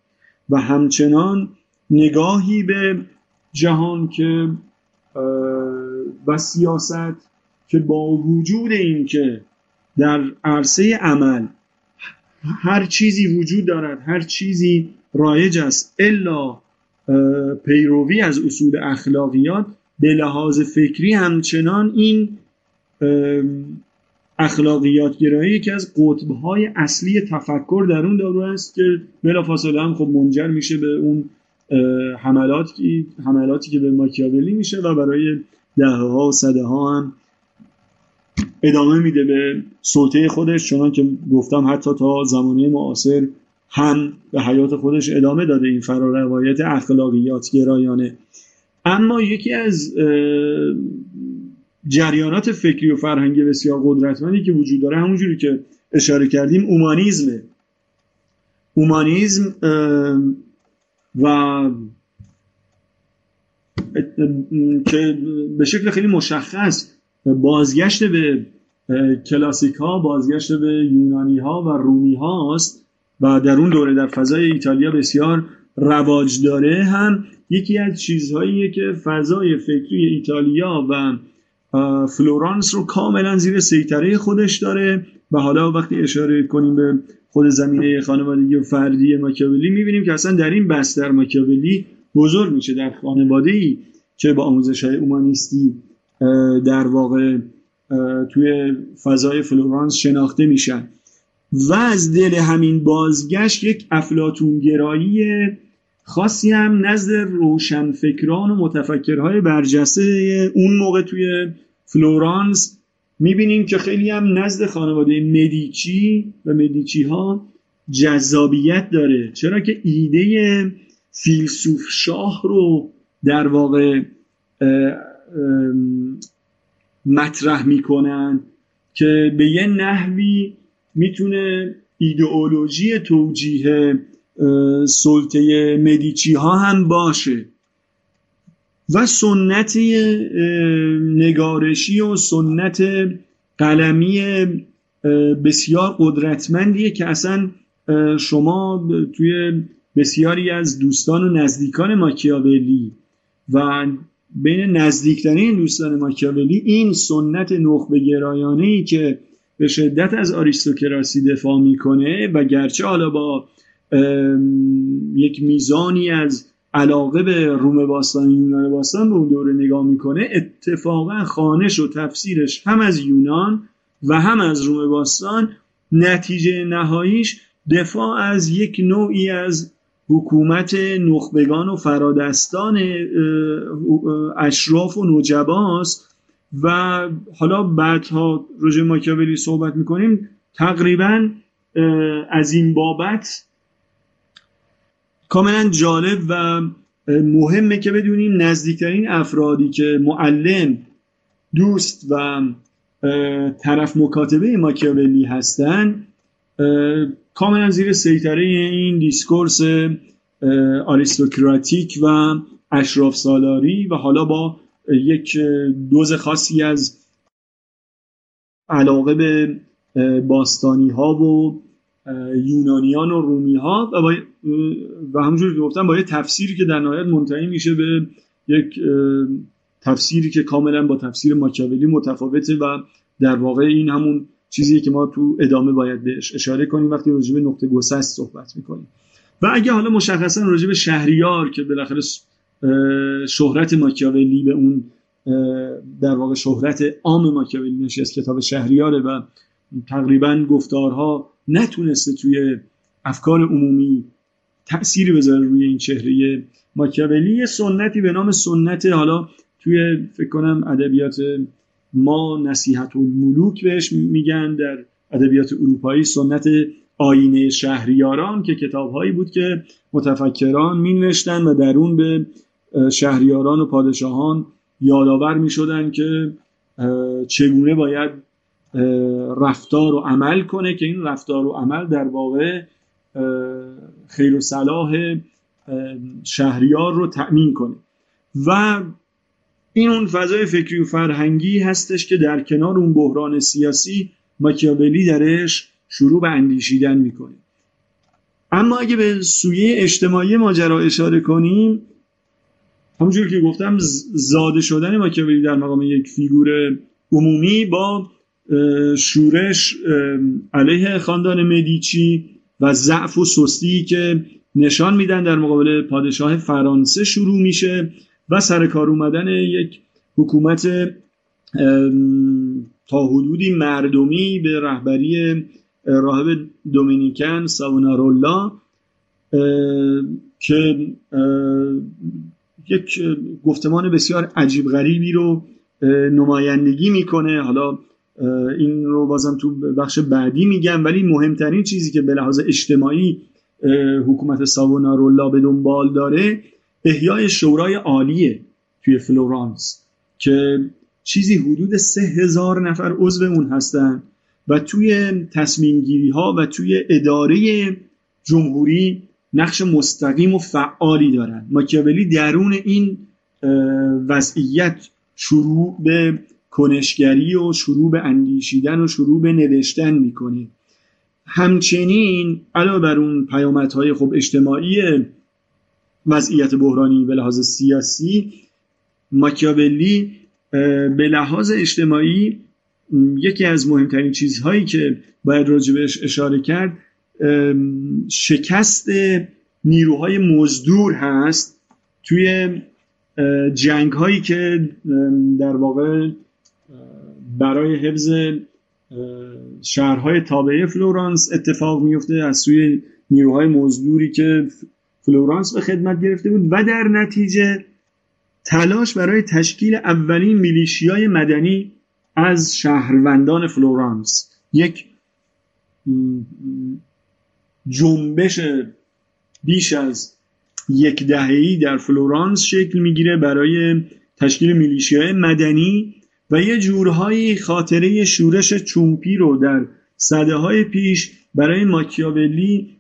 و همچنان نگاهی به جهان که و سیاست که با وجود اینکه در عرصه عمل هر چیزی وجود دارد هر چیزی رایج است الا پیروی از اصول اخلاقیات به لحاظ فکری همچنان این اخلاقیات گرایی یکی از قطبهای اصلی تفکر در اون دارو است که بلافاصله هم خب منجر میشه به اون حملاتی حملاتی که به ماکیاولی میشه و برای دهه ها و صده ها هم ادامه میده به سلطه خودش چنان که گفتم حتی تا زمانه معاصر هم به حیات خودش ادامه داده این فراروایت اخلاقیات گرایانه. اما یکی از جریانات فکری و فرهنگی بسیار قدرتمندی که وجود داره همونجوری که اشاره کردیم اومانیزمه. اومانیزم و که به شکل خیلی مشخص بازگشت به کلاسیک ها بازگشت به یونانی ها و رومی هاست و در اون دوره در فضای ایتالیا بسیار رواج داره. هم یکی از چیزهاییه که فضای فکری ایتالیا و فلورانس رو کاملا زیر سیطره خودش داره و حالا وقتی اشاره کنیم به خود زمینه خانوادگی و فردی ماکیاولی می‌بینیم که اصلا در این بستر ماکیاولی بزرگ میشه در خانواده ای که با آموزش های اومانیستی در واقع توی فضای فلورانس شناخته میشن. و از دل همین بازگشت یک افلاتونگرایی خاصی هم نزد روشنفکران و متفکرهای برجسته اون موقع توی فلورانس می‌بینیم که خیلی هم نزد خانواده مدیچی و مدیچی ها جذابیت داره. چرا که ایده فیلسوف شاه رو در واقع مطرح می‌کنن که به یه نحوی می‌تونه ایدئولوژی توجیه سلطه مدیچی ها هم باشه و سنت نگارشی و سنت قلمی بسیار قدرتمندیه که اصلا شما توی بسیاری از دوستان و نزدیکان ماکیاولی و بین نزدیکترین دوستان ماکیاولی این سنت نخبه گرایانه ای که به شدت از آریستوکراسی دفاع می‌کنه و گرچه حالا با یک میزانی از علاقه به روم باستان یونان باستان به اون دوره نگاه می‌کنه اتفاقا خانش و تفسیرش هم از یونان و هم از روم باستان نتیجه نهاییش دفاع از یک نوعی از حکومت نخبگان و فرادستان اشراف و نجباست و حالا بعدها روژه ماکیاولی صحبت می‌کنیم تقریبا از این بابت کاملا جالب و مهمه که بدونیم نزدیکترین افرادی که معلم دوست و طرف مکاتبه ماکیاولی هستن کاملا زیر سیطره این دیسکورس آریستوکراتیک و اشراف سالاری و حالا با یک دوز خاصی از علاقه به باستانی ها و یونانیان و رومی ها و, و همونجور که گفتم با یه تفسیری که در نهایت منتهی میشه به یک تفسیری که کاملا با تفسیر ماکیاولی متفاوته و در واقع این همون چیزیه که ما تو ادامه باید بهش اشاره کنیم وقتی راجع به نقطه گسست صحبت می‌کنیم. و اگه حالا مشخصا راجع به شهریار که بالاخره شهرت ماکیاولی به اون در واقع شهرت عام ماکیاولی نشست کتاب شهریاره و تقریبا گفتارها نتونسته توی افکار عمومی تأثیری بذاره روی این چهره ماکیاولی. سنتی به نام سنت حالا توی فکر کنم ادبیات ما نصیحت الملوک بهش میگن در ادبیات اروپایی سنت آینه شهریاران که کتابهایی بود که متفکران می و در اون به شهریاران و پادشاهان یادآور می شدن که چگونه باید رفتار و عمل کنه که این رفتار و عمل در واقع خیر و صلاح شهریار رو تأمین کنه. و این اون فضای فکری و فرهنگی هستش که در کنار اون بحران سیاسی ماکیاولی درش شروع به اندیشیدن می‌کنه. اما اگه به سویه اجتماعی ماجرا اشاره کنیم همونجور که گفتم زاده شدن ماکیاولی در مقام یک فیگور عمومی با شورش علیه خاندان مدیچی و ضعف و سستی که نشان میدن در مقابل پادشاه فرانسه شروع میشه. و سر کار اومدن یک حکومت تا حدودی مردمی به رهبری راهب دومینیکن ساونارولا که یک گفتمان بسیار عجیب غریبی رو نمایندگی می‌کنه. حالا این رو بازم تو بخش بعدی میگم ولی مهمترین چیزی که به لحاظ اجتماعی حکومت ساونارولا به دنبال داره احیای شورای عالیه توی فلورانس که چیزی حدود سه هزار نفر عضو اون هستن و توی تصمیم گیری ها و توی اداره جمهوری نقش مستقیم و فعالی دارن. ماکیاولی درون این وضعیت شروع به کنشگری و شروع به اندیشیدن و شروع به نوشتن می‌کنه. همچنین علاوه بر اون پیامدهای خب اجتماعی وضعیت بحرانی به لحاظ سیاسی ماکیاولی به لحاظ اجتماعی یکی از مهمترین چیزهایی که باید راجبش اشاره کرد شکست نیروهای مزدور هست توی جنگ هایی که در واقع برای حفظ شهرهای تابعه فلورانس اتفاق میفته از سوی نیروهای مزدوری که فلورانس به خدمت گرفته بود و در نتیجه تلاش برای تشکیل اولین میلیشیای مدنی از شهروندان فلورانس. یک جنبش بیش از یک دهه‌ای در فلورانس شکل می‌گیره برای تشکیل میلیشیای مدنی و یه جورهایی خاطره شورش چومپی رو در سده های پیش برای ماکیاولی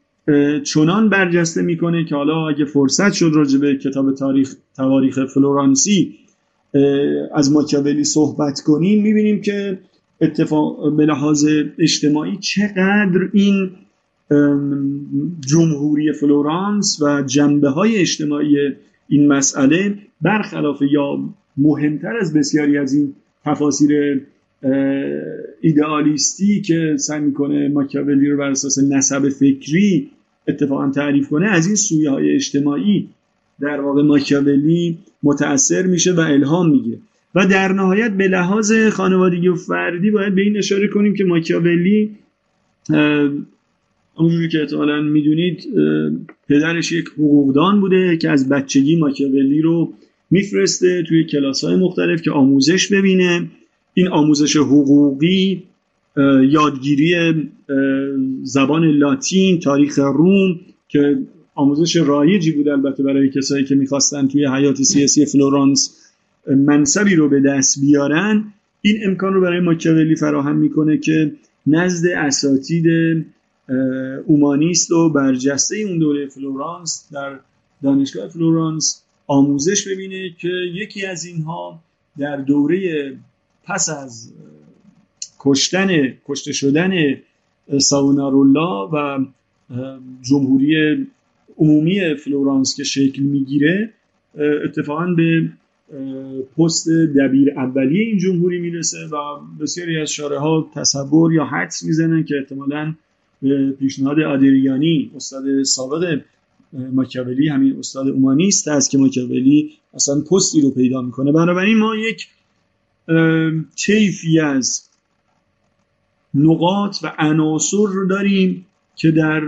چنان برجسته می‌کنه که حالا اگه فرصت شد راجع به کتاب تاریخ تواریخ فلورانسی از ماکیاولی صحبت کنیم می‌بینیم که اتفاقا به لحاظ اجتماعی چقدر این جمهوری فلورانس و جنبه های اجتماعی این مسئله برخلاف یا مهمتر از بسیاری از این تفاسیر ایدئالیستی که سعی می‌کنه ماکیاولی رو بر اساس نسب فکری اتفاقا تعریف کنه از این سویه های اجتماعی در واقع ماکیاولی متأثر میشه و الهام می‌گیره. و در نهایت به لحاظ خانوادگی و فردی باید به این اشاره کنیم که ماکیاولی اونجوری که احتمالا می‌دونید پدرش یک حقوقدان بوده که از بچگی ماکیاولی رو میفرسته توی کلاس های مختلف که آموزش ببینه. این آموزش حقوقی یادگیری زبان لاتین تاریخ روم که آموزش رایجی بود البته برای کسایی که می‌خواستن توی حیات سیاسی فلورانس منصبی رو به دست بیارن. این امکان رو برای ماکیاولی فراهم می‌کنه که نزد اساتید اومانیست و برجسته اون دوره فلورانس در دانشگاه فلورانس آموزش ببینه که یکی از اینها در دوره پس از کشتن کشته شدن ساونارولا و جمهوری عمومی فلورانس که شکل می‌گیره اتفاقا به پست دبیر اولیه این جمهوری می‌رسه و بسیاری از شارح ها تصور یا حدس می‌زنن که احتمالا به پیشنهاد آدریانی استاد سابق ماکیاولی همین استاد اومانیست است که ماکیاولی اصلا پستی رو پیدا می‌کنه. بنابراین ما یک طیفی از نقاط و عناصر رو داریم که در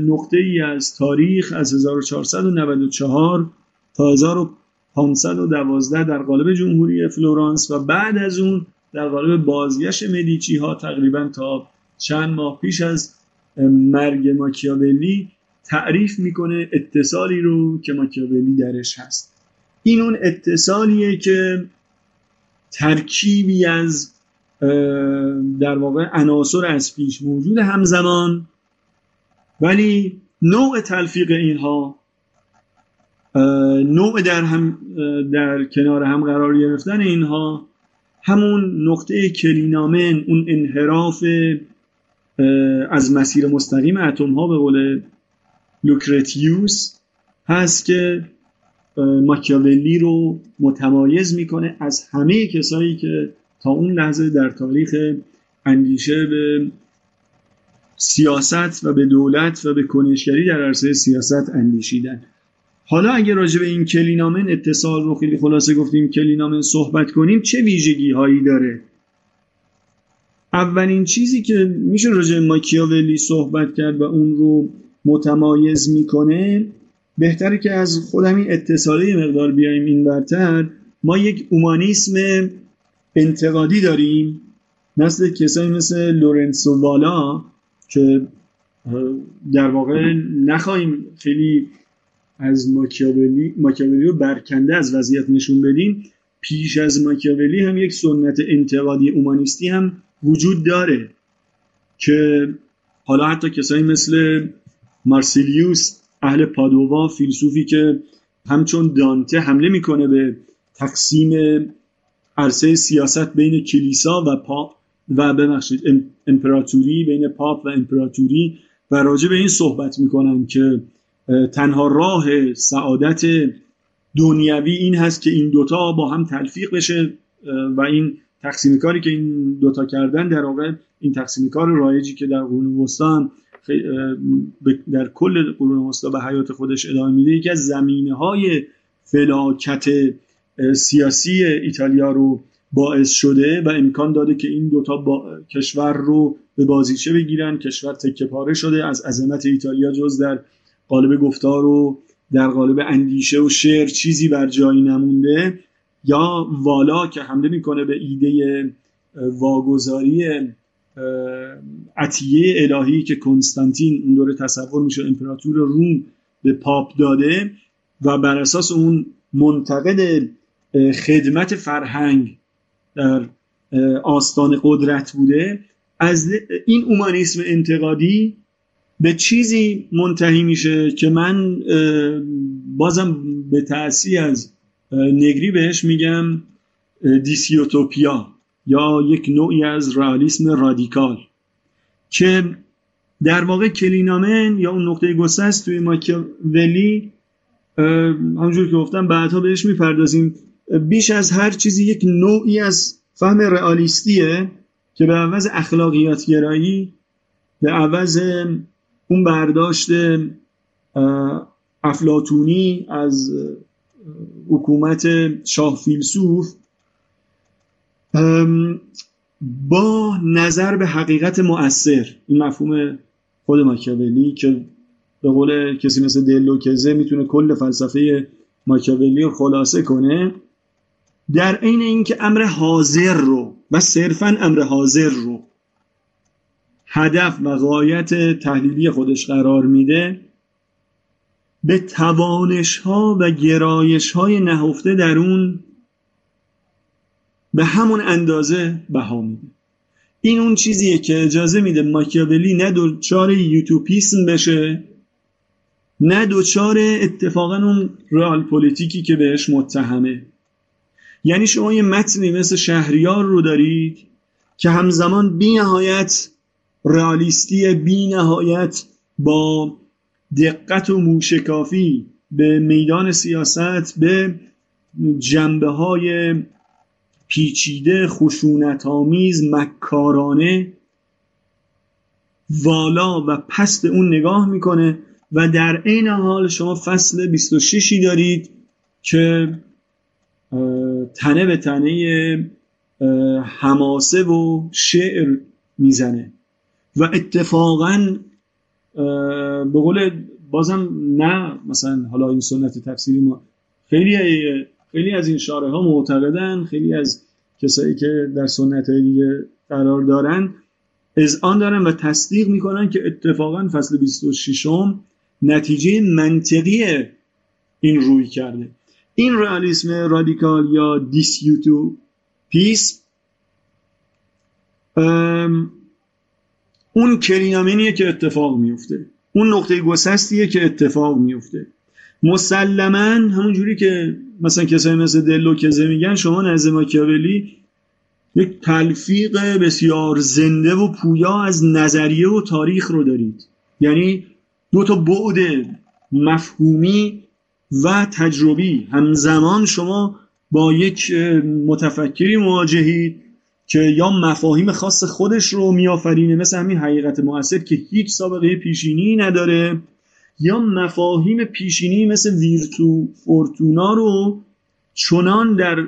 نقطه ای از تاریخ از 1494 تا 1512 در قالب جمهوری فلورانس و بعد از اون در قالب بازگشت مدیچی ها تقریبا تا چند ماه پیش از مرگ ماکیاولی تعریف می‌کنه اتصالی رو که ماکیاولی درش هست. این اون اتصالیه که ترکیبی از در واقع عناصر از پیش موجود همزمان. ولی نوع تلفیق اینها نوع در, هم در کنار هم قرار گرفتن اینها همون نقطه کلینامن اون انحراف از مسیر مستقیم اتم ها به قول لوکرتیوس هست که ماکیاولی رو متمایز می‌کنه از همه کسایی که تا اون لحظه در تاریخ اندیشه به سیاست و به دولت و به کنشگری در عرصه سیاست اندیشیدن. حالا اگه راجع به این کلینامن اتصال رو خیلی خلاصه گفتیم کلینامن صحبت کنیم چه ویژگی هایی داره؟ اولین چیزی که میشه راجع ماکیاولی صحبت کرد و اون رو متمایز می‌کنه بهتره که از خود همین اتصاله مقدار بیایم این برتر. ما یک اومانیسم انتقادی داریم مثل کسایی مثل لورنسو والا که در واقع نخواهیم خیلی از ماکیاولی ماکیاولی رو برکنده از وضعیت نشون بدیم. پیش از ماکیاولی هم یک سنت انتقادی اومانیستی هم وجود داره که حالا حتی کسایی مثل مارسیلیوس اهل پادووا فیلسوفی که همچون دانته حمله می‌کنه به تقسیم عرصه سیاست بین کلیسا و پاپ و ببخشید امپراتوری بین پاپ و امپراتوری و راجع به این صحبت می‌کنن که تنها راه سعادت دنیوی این هست که این دوتا با هم تلفیق بشه و این تقسیم کاری که این دوتا کردن در واقع این تقسیم کار رایجی که در قرون وسطا در کل قرون وسطا به حیات خودش ادامه میده. یکی از زمینه های فلاکت سیاسی ایتالیا رو باعث شده و امکان داده که این دوتا با کشور رو به بازیچه بگیرن. کشور تکه پاره شده. از عظمت ایتالیا جز در قالب گفتار و در قالب اندیشه و شعر چیزی بر جایی نمونده. یا والا که حمله می‌کنه به ایده واگذاری عطیه الهی که کنستانتین اون دوره تصور میشه امپراتور روم به پاپ داده و بر اساس اون منتقد خدمت فرهنگ در آستان قدرت بوده از این اومانیسم انتقادی به چیزی منتهی میشه که من بازم به تأثیر از نگری بهش میگم دیسیوتوپیا. یا یک نوعی از رئالیسم رادیکال که در واقع کلینامن یا اون نقطه گسست توی ماکیاولی همونجور که گفتم بعدها بهش می‌پردازیم. بیش از هر چیزی یک نوعی از فهم رئالیستیه که به عوض اخلاقیات گرایی به عوض اون برداشت افلاتونی از حکومت شاه فیلسوف با نظر به حقیقت مؤثر این مفهوم خود ماکیاولی که به قول کسی مثل دلوکزه می‌تونه کل فلسفه ماکیاولی رو خلاصه کنه در عین اینکه امر حاضر رو و صرفا امر حاضر رو هدف و غایت تحلیلی خودش قرار میده به توانش ها و گرایش های نهفته در اون به همون اندازه بها میده. این اون چیزیه که اجازه میده ماکیاولی نه دوچار یوتوپیسم بشه نه دوچار اتفاقا اون رئال پلیتیکی که بهش متهمه. یعنی شما یه متنی مثل شهریار رو دارید که همزمان بی نهایت رئالیستی بی نهایت با دقت و موشکافی به میدان سیاست به جنبه های پیچیده خشونت آمیز مکارانه والا و پست اون نگاه می‌کنه و در عین حال شما فصل 26 دارید که تنه به تنه حماسه و شعر می‌زنه. و اتفاقا به قول بازم نه مثلا حالا این سنت تفسیری ما خیلی خیلی از این شاره ها معتقدن خیلی از کسایی که در سنت های دیگه قرار دارن آن دارن و تصدیق می‌کنن که اتفاقا فصل 26 م نتیجه منطقی این روی کرده. این رئالیسم رادیکال یا دیسیوتو پیس اون کلینامنیه که اتفاق میفته اون نقطه گسستیه که اتفاق میفته مسلما همون جوری که مثلا کسایی مثل دلو کزه میگن شما نزد ماکیاولی یک تلفیق بسیار زنده و پویا از نظریه و تاریخ رو دارید. یعنی دو تا بعد مفهومی و تجربی. همزمان شما با یک متفکری مواجهید که یا مفاهیم خاص خودش رو میآفرینه مثل همین حقیقت مؤثر که هیچ سابقه پیشینی نداره. یا مفاهیم پیشینی مثل ویرتو فورتونا رو چنان در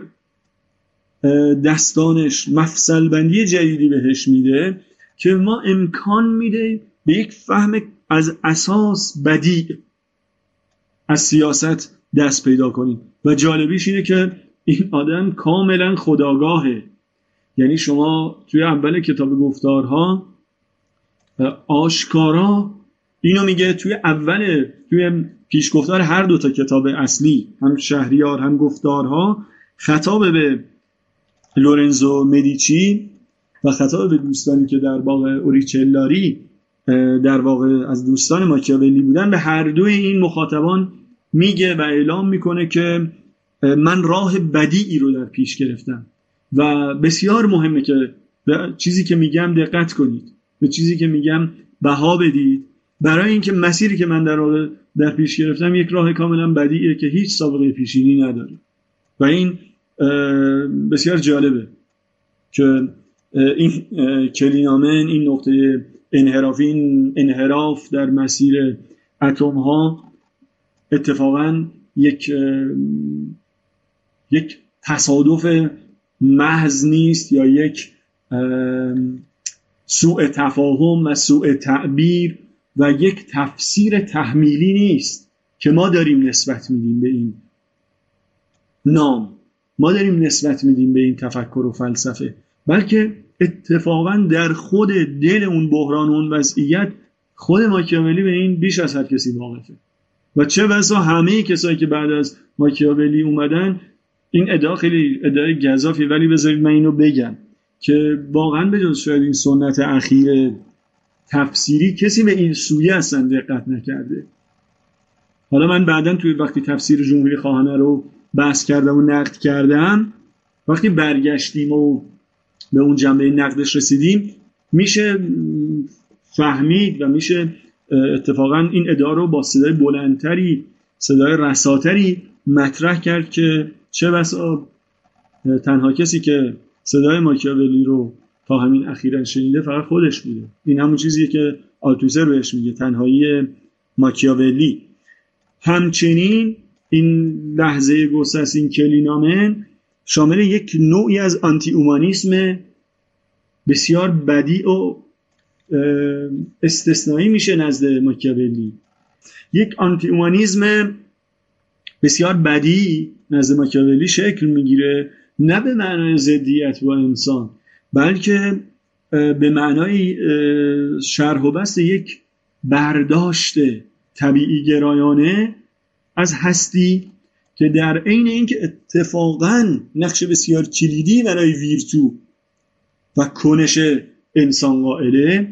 دستانش مفصل بندی جدیدی بهش میده که ما امکان میده به یک فهم از اساس بدی از سیاست دست پیدا کنیم. و جالبیش اینه که این آدم کاملا خداگاهه. یعنی شما توی اول کتاب گفتارها آشکارا اینو میگه توی اول توی پیشگفتار هر دو تا کتاب اصلی هم شهریار هم گفتارها خطاب به لورنزو مدیچی و خطاب به دوستانی که در باغ اوریچلاری در واقع از دوستان ماکیاولی بودن به هر دوی این مخاطبان میگه و اعلام می‌کنه که من راه بدیعی رو در پیش گرفتم و بسیار مهمه که به چیزی که میگم دقت کنید به چیزی که میگم بها بدید برای اینکه مسیری که من در در پیش گرفتم یک راه کاملا بدیه که هیچ سابقه پیشینی نداره. و این بسیار جالبه که این کلینامن این نقطه انحرافی این انحراف در مسیر اتم ها اتفاقا یک یک تصادف محض نیست یا یک سوء تفاهم و سوء تعبیر و یک تفسیر تحمیلی نیست که ما داریم نسبت میدیم به این نام. ما داریم نسبت میدیم به این تفکر و فلسفه. بلکه اتفاقا در خود دل اون بحران و اون وضعیت خود ماکیاولی به این بیش از هر کسی واقفه. و چه بسا همه کسایی که بعد از ماکیاولی اومدن این ادعا خیلی ادعای گذافی ولی بذارید من اینو بگم که واقعا به جز شاید این سنت اخیر تفسیری کسی به این سویه اصلا دقت نکرده. حالا من بعدا توی وقتی تفسیر جمهوری خواهانه رو بحث کردم و نقد کردم وقتی برگشتیم و به اون جنبه نقدش رسیدیم میشه فهمید و میشه اتفاقا این ادعا رو با صدای بلندتری صدای رساتری مطرح کرد که چه بسا تنها کسی که صدای ماکیاولی رو تا همین اخیرا شنیده فقط خودش بوده. این همون چیزیه که آلتوزر بهش میگه تنهایی ماکیاولی. همچنین این لحظه این کلینامن شامل یک نوعی از آنتی اومانیسم بسیار بدی و استثنایی میشه نزد ماکیاولی. یک آنتی اومانیسم بسیار بدی نزد ماکیاولی شکل می‌گیره نه به معنای زدیت با انسان. بلکه به معنای شرح و بست یک برداشت طبیعی گرایانه از هستی که در عین اینکه اتفاقا نقش بسیار کلیدی برای ویرتو و کنش انسان قائله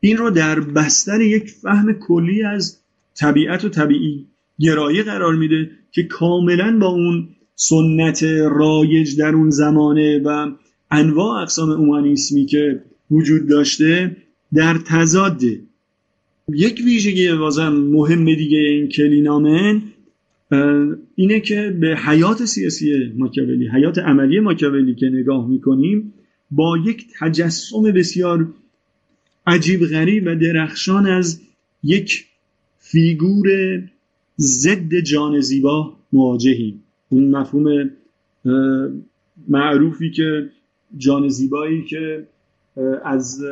این رو در بستر یک فهم کلی از طبیعت و طبیعی گرایی قرار میده که کاملا با اون سنت رایج در اون زمانه و انواع اقسام اومانیسمی که وجود داشته در تضاده یک ویژگی بازم مهم دیگه این کلینامن اینه که به حیات سیاسی ماکیاولی حیات عملی ماکیاولی که نگاه می‌کنیم با یک تجسم بسیار عجیب غریب و درخشان از یک فیگور ضد جان زیبا مواجهیم. اون مفهوم معروفی که جان زیبایی که از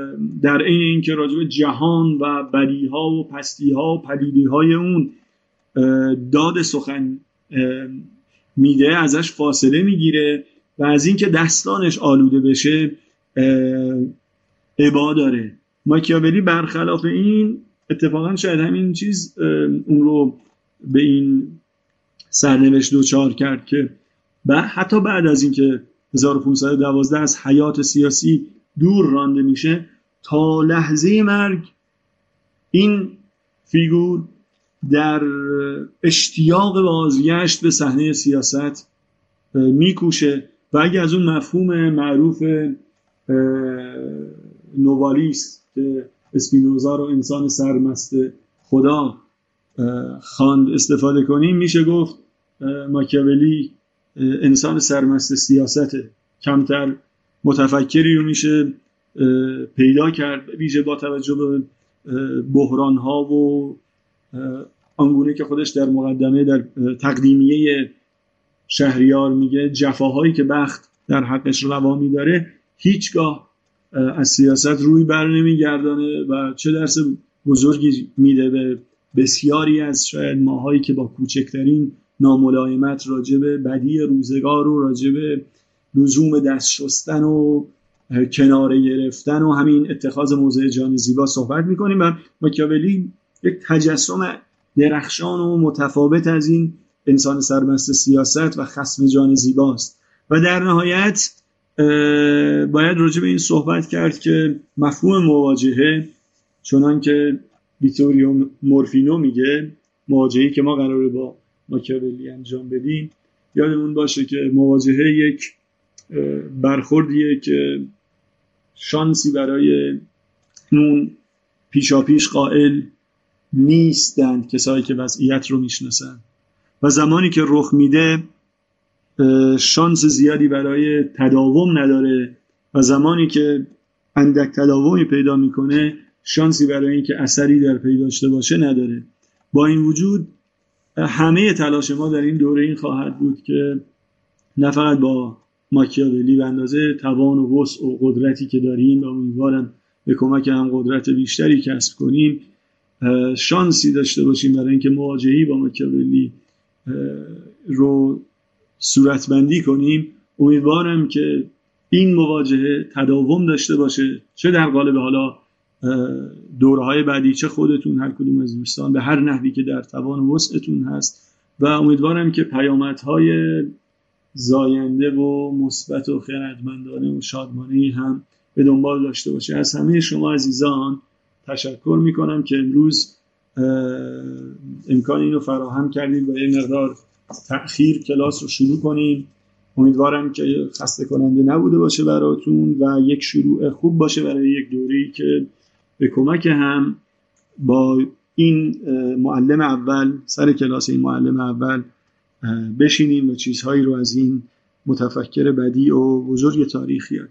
در این اینکه راجع جهان و بدیها و پستیها و پدیدیهای اون داد سخن میده ازش فاصله می‌گیره و از اینکه دستانش آلوده بشه عبا داره. ماکیاولی برخلاف این اتفاقا شاید همین چیز اون رو به این سرنوشت دوچار کرد که حتی بعد از اینکه 1512 از حیات سیاسی دور رانده میشه تا لحظه مرگ. این فیگور در اشتیاق بازگشت به صحنه سیاست میکوشه و اگه از اون مفهوم معروف نوالیس که اسپینوزا رو انسان سرمست خدا خواند استفاده کنیم میشه گفت ماکیاولی انسان سرمست سیاسته کمتر متفکری رو میشه پیدا کرد ویژه با توجه به بحران ها و آنگونه که خودش در مقدمه در تقدیمیه شهریار میگه جفاهایی که بخت در حقش روا میداره هیچگاه از سیاست روی بر نمیگردانه و چه درس بزرگی میده به بسیاری از شاید ماهایی که با کوچکترین ناملایمت راجب بدی روزگار و راجب لزوم دست شستن و کناره گرفتن و همین اتخاذ موضع جان زیبا صحبت می‌کنیم و ماکیاولی یک تجسم درخشان و متفاوت از این انسان سرمست سیاست و خسم جان زیباست. و در نهایت باید راجع به این صحبت کرد که مفهوم مواجهه چنان که ویتوریو مورفینو میگه مواجهی که ما قراره با ماکیاولی انجام بدیم. یادمون باشه که مواجهه یک برخوردیه که شانسی برای اون پیشاپیش قائل نیستند کسایی که وضعیت رو می‌شناسن. و زمانی که رخ میده شانس زیادی برای تداوم نداره و زمانی که اندک تداومی پیدا می‌کنه شانسی برای اینکه اثری در پی داشته باشه نداره. با این وجود همه تلاش ما در این دوره این خواهد بود که نه فقط با ماکیاولی به اندازه توان و وسع و قدرتی که داریم و امیدوارم به کمک هم قدرت بیشتری کسب کنیم شانسی داشته باشیم برای اینکه مواجهی با ماکیاولی رو صورتبندی کنیم. امیدوارم که این مواجهه تداوم داشته باشه چه در قالب حالا دوره های بعدی چه خودتون هر کدوم از دوستان به هر نحوی که در توان وسعتون هست. و امیدوارم که پیامدهای زاینده و مثبت و خیرتمندانه و شادمانه هم به دنبال داشته باشه. از همه شما عزیزان تشکر می‌کنم که امروز امکان اینو فراهم کردید و یه مقدار تأخیر کلاس رو شروع کنیم. امیدوارم که خسته کننده نبوده باشه براتون و یک شروع خوب باشه برای یک دوری که به کمک هم با این معلم اول سر کلاس این معلم اول بشینیم و چیزهایی رو از این متفکر بدی و بزرگ تاریخی یاد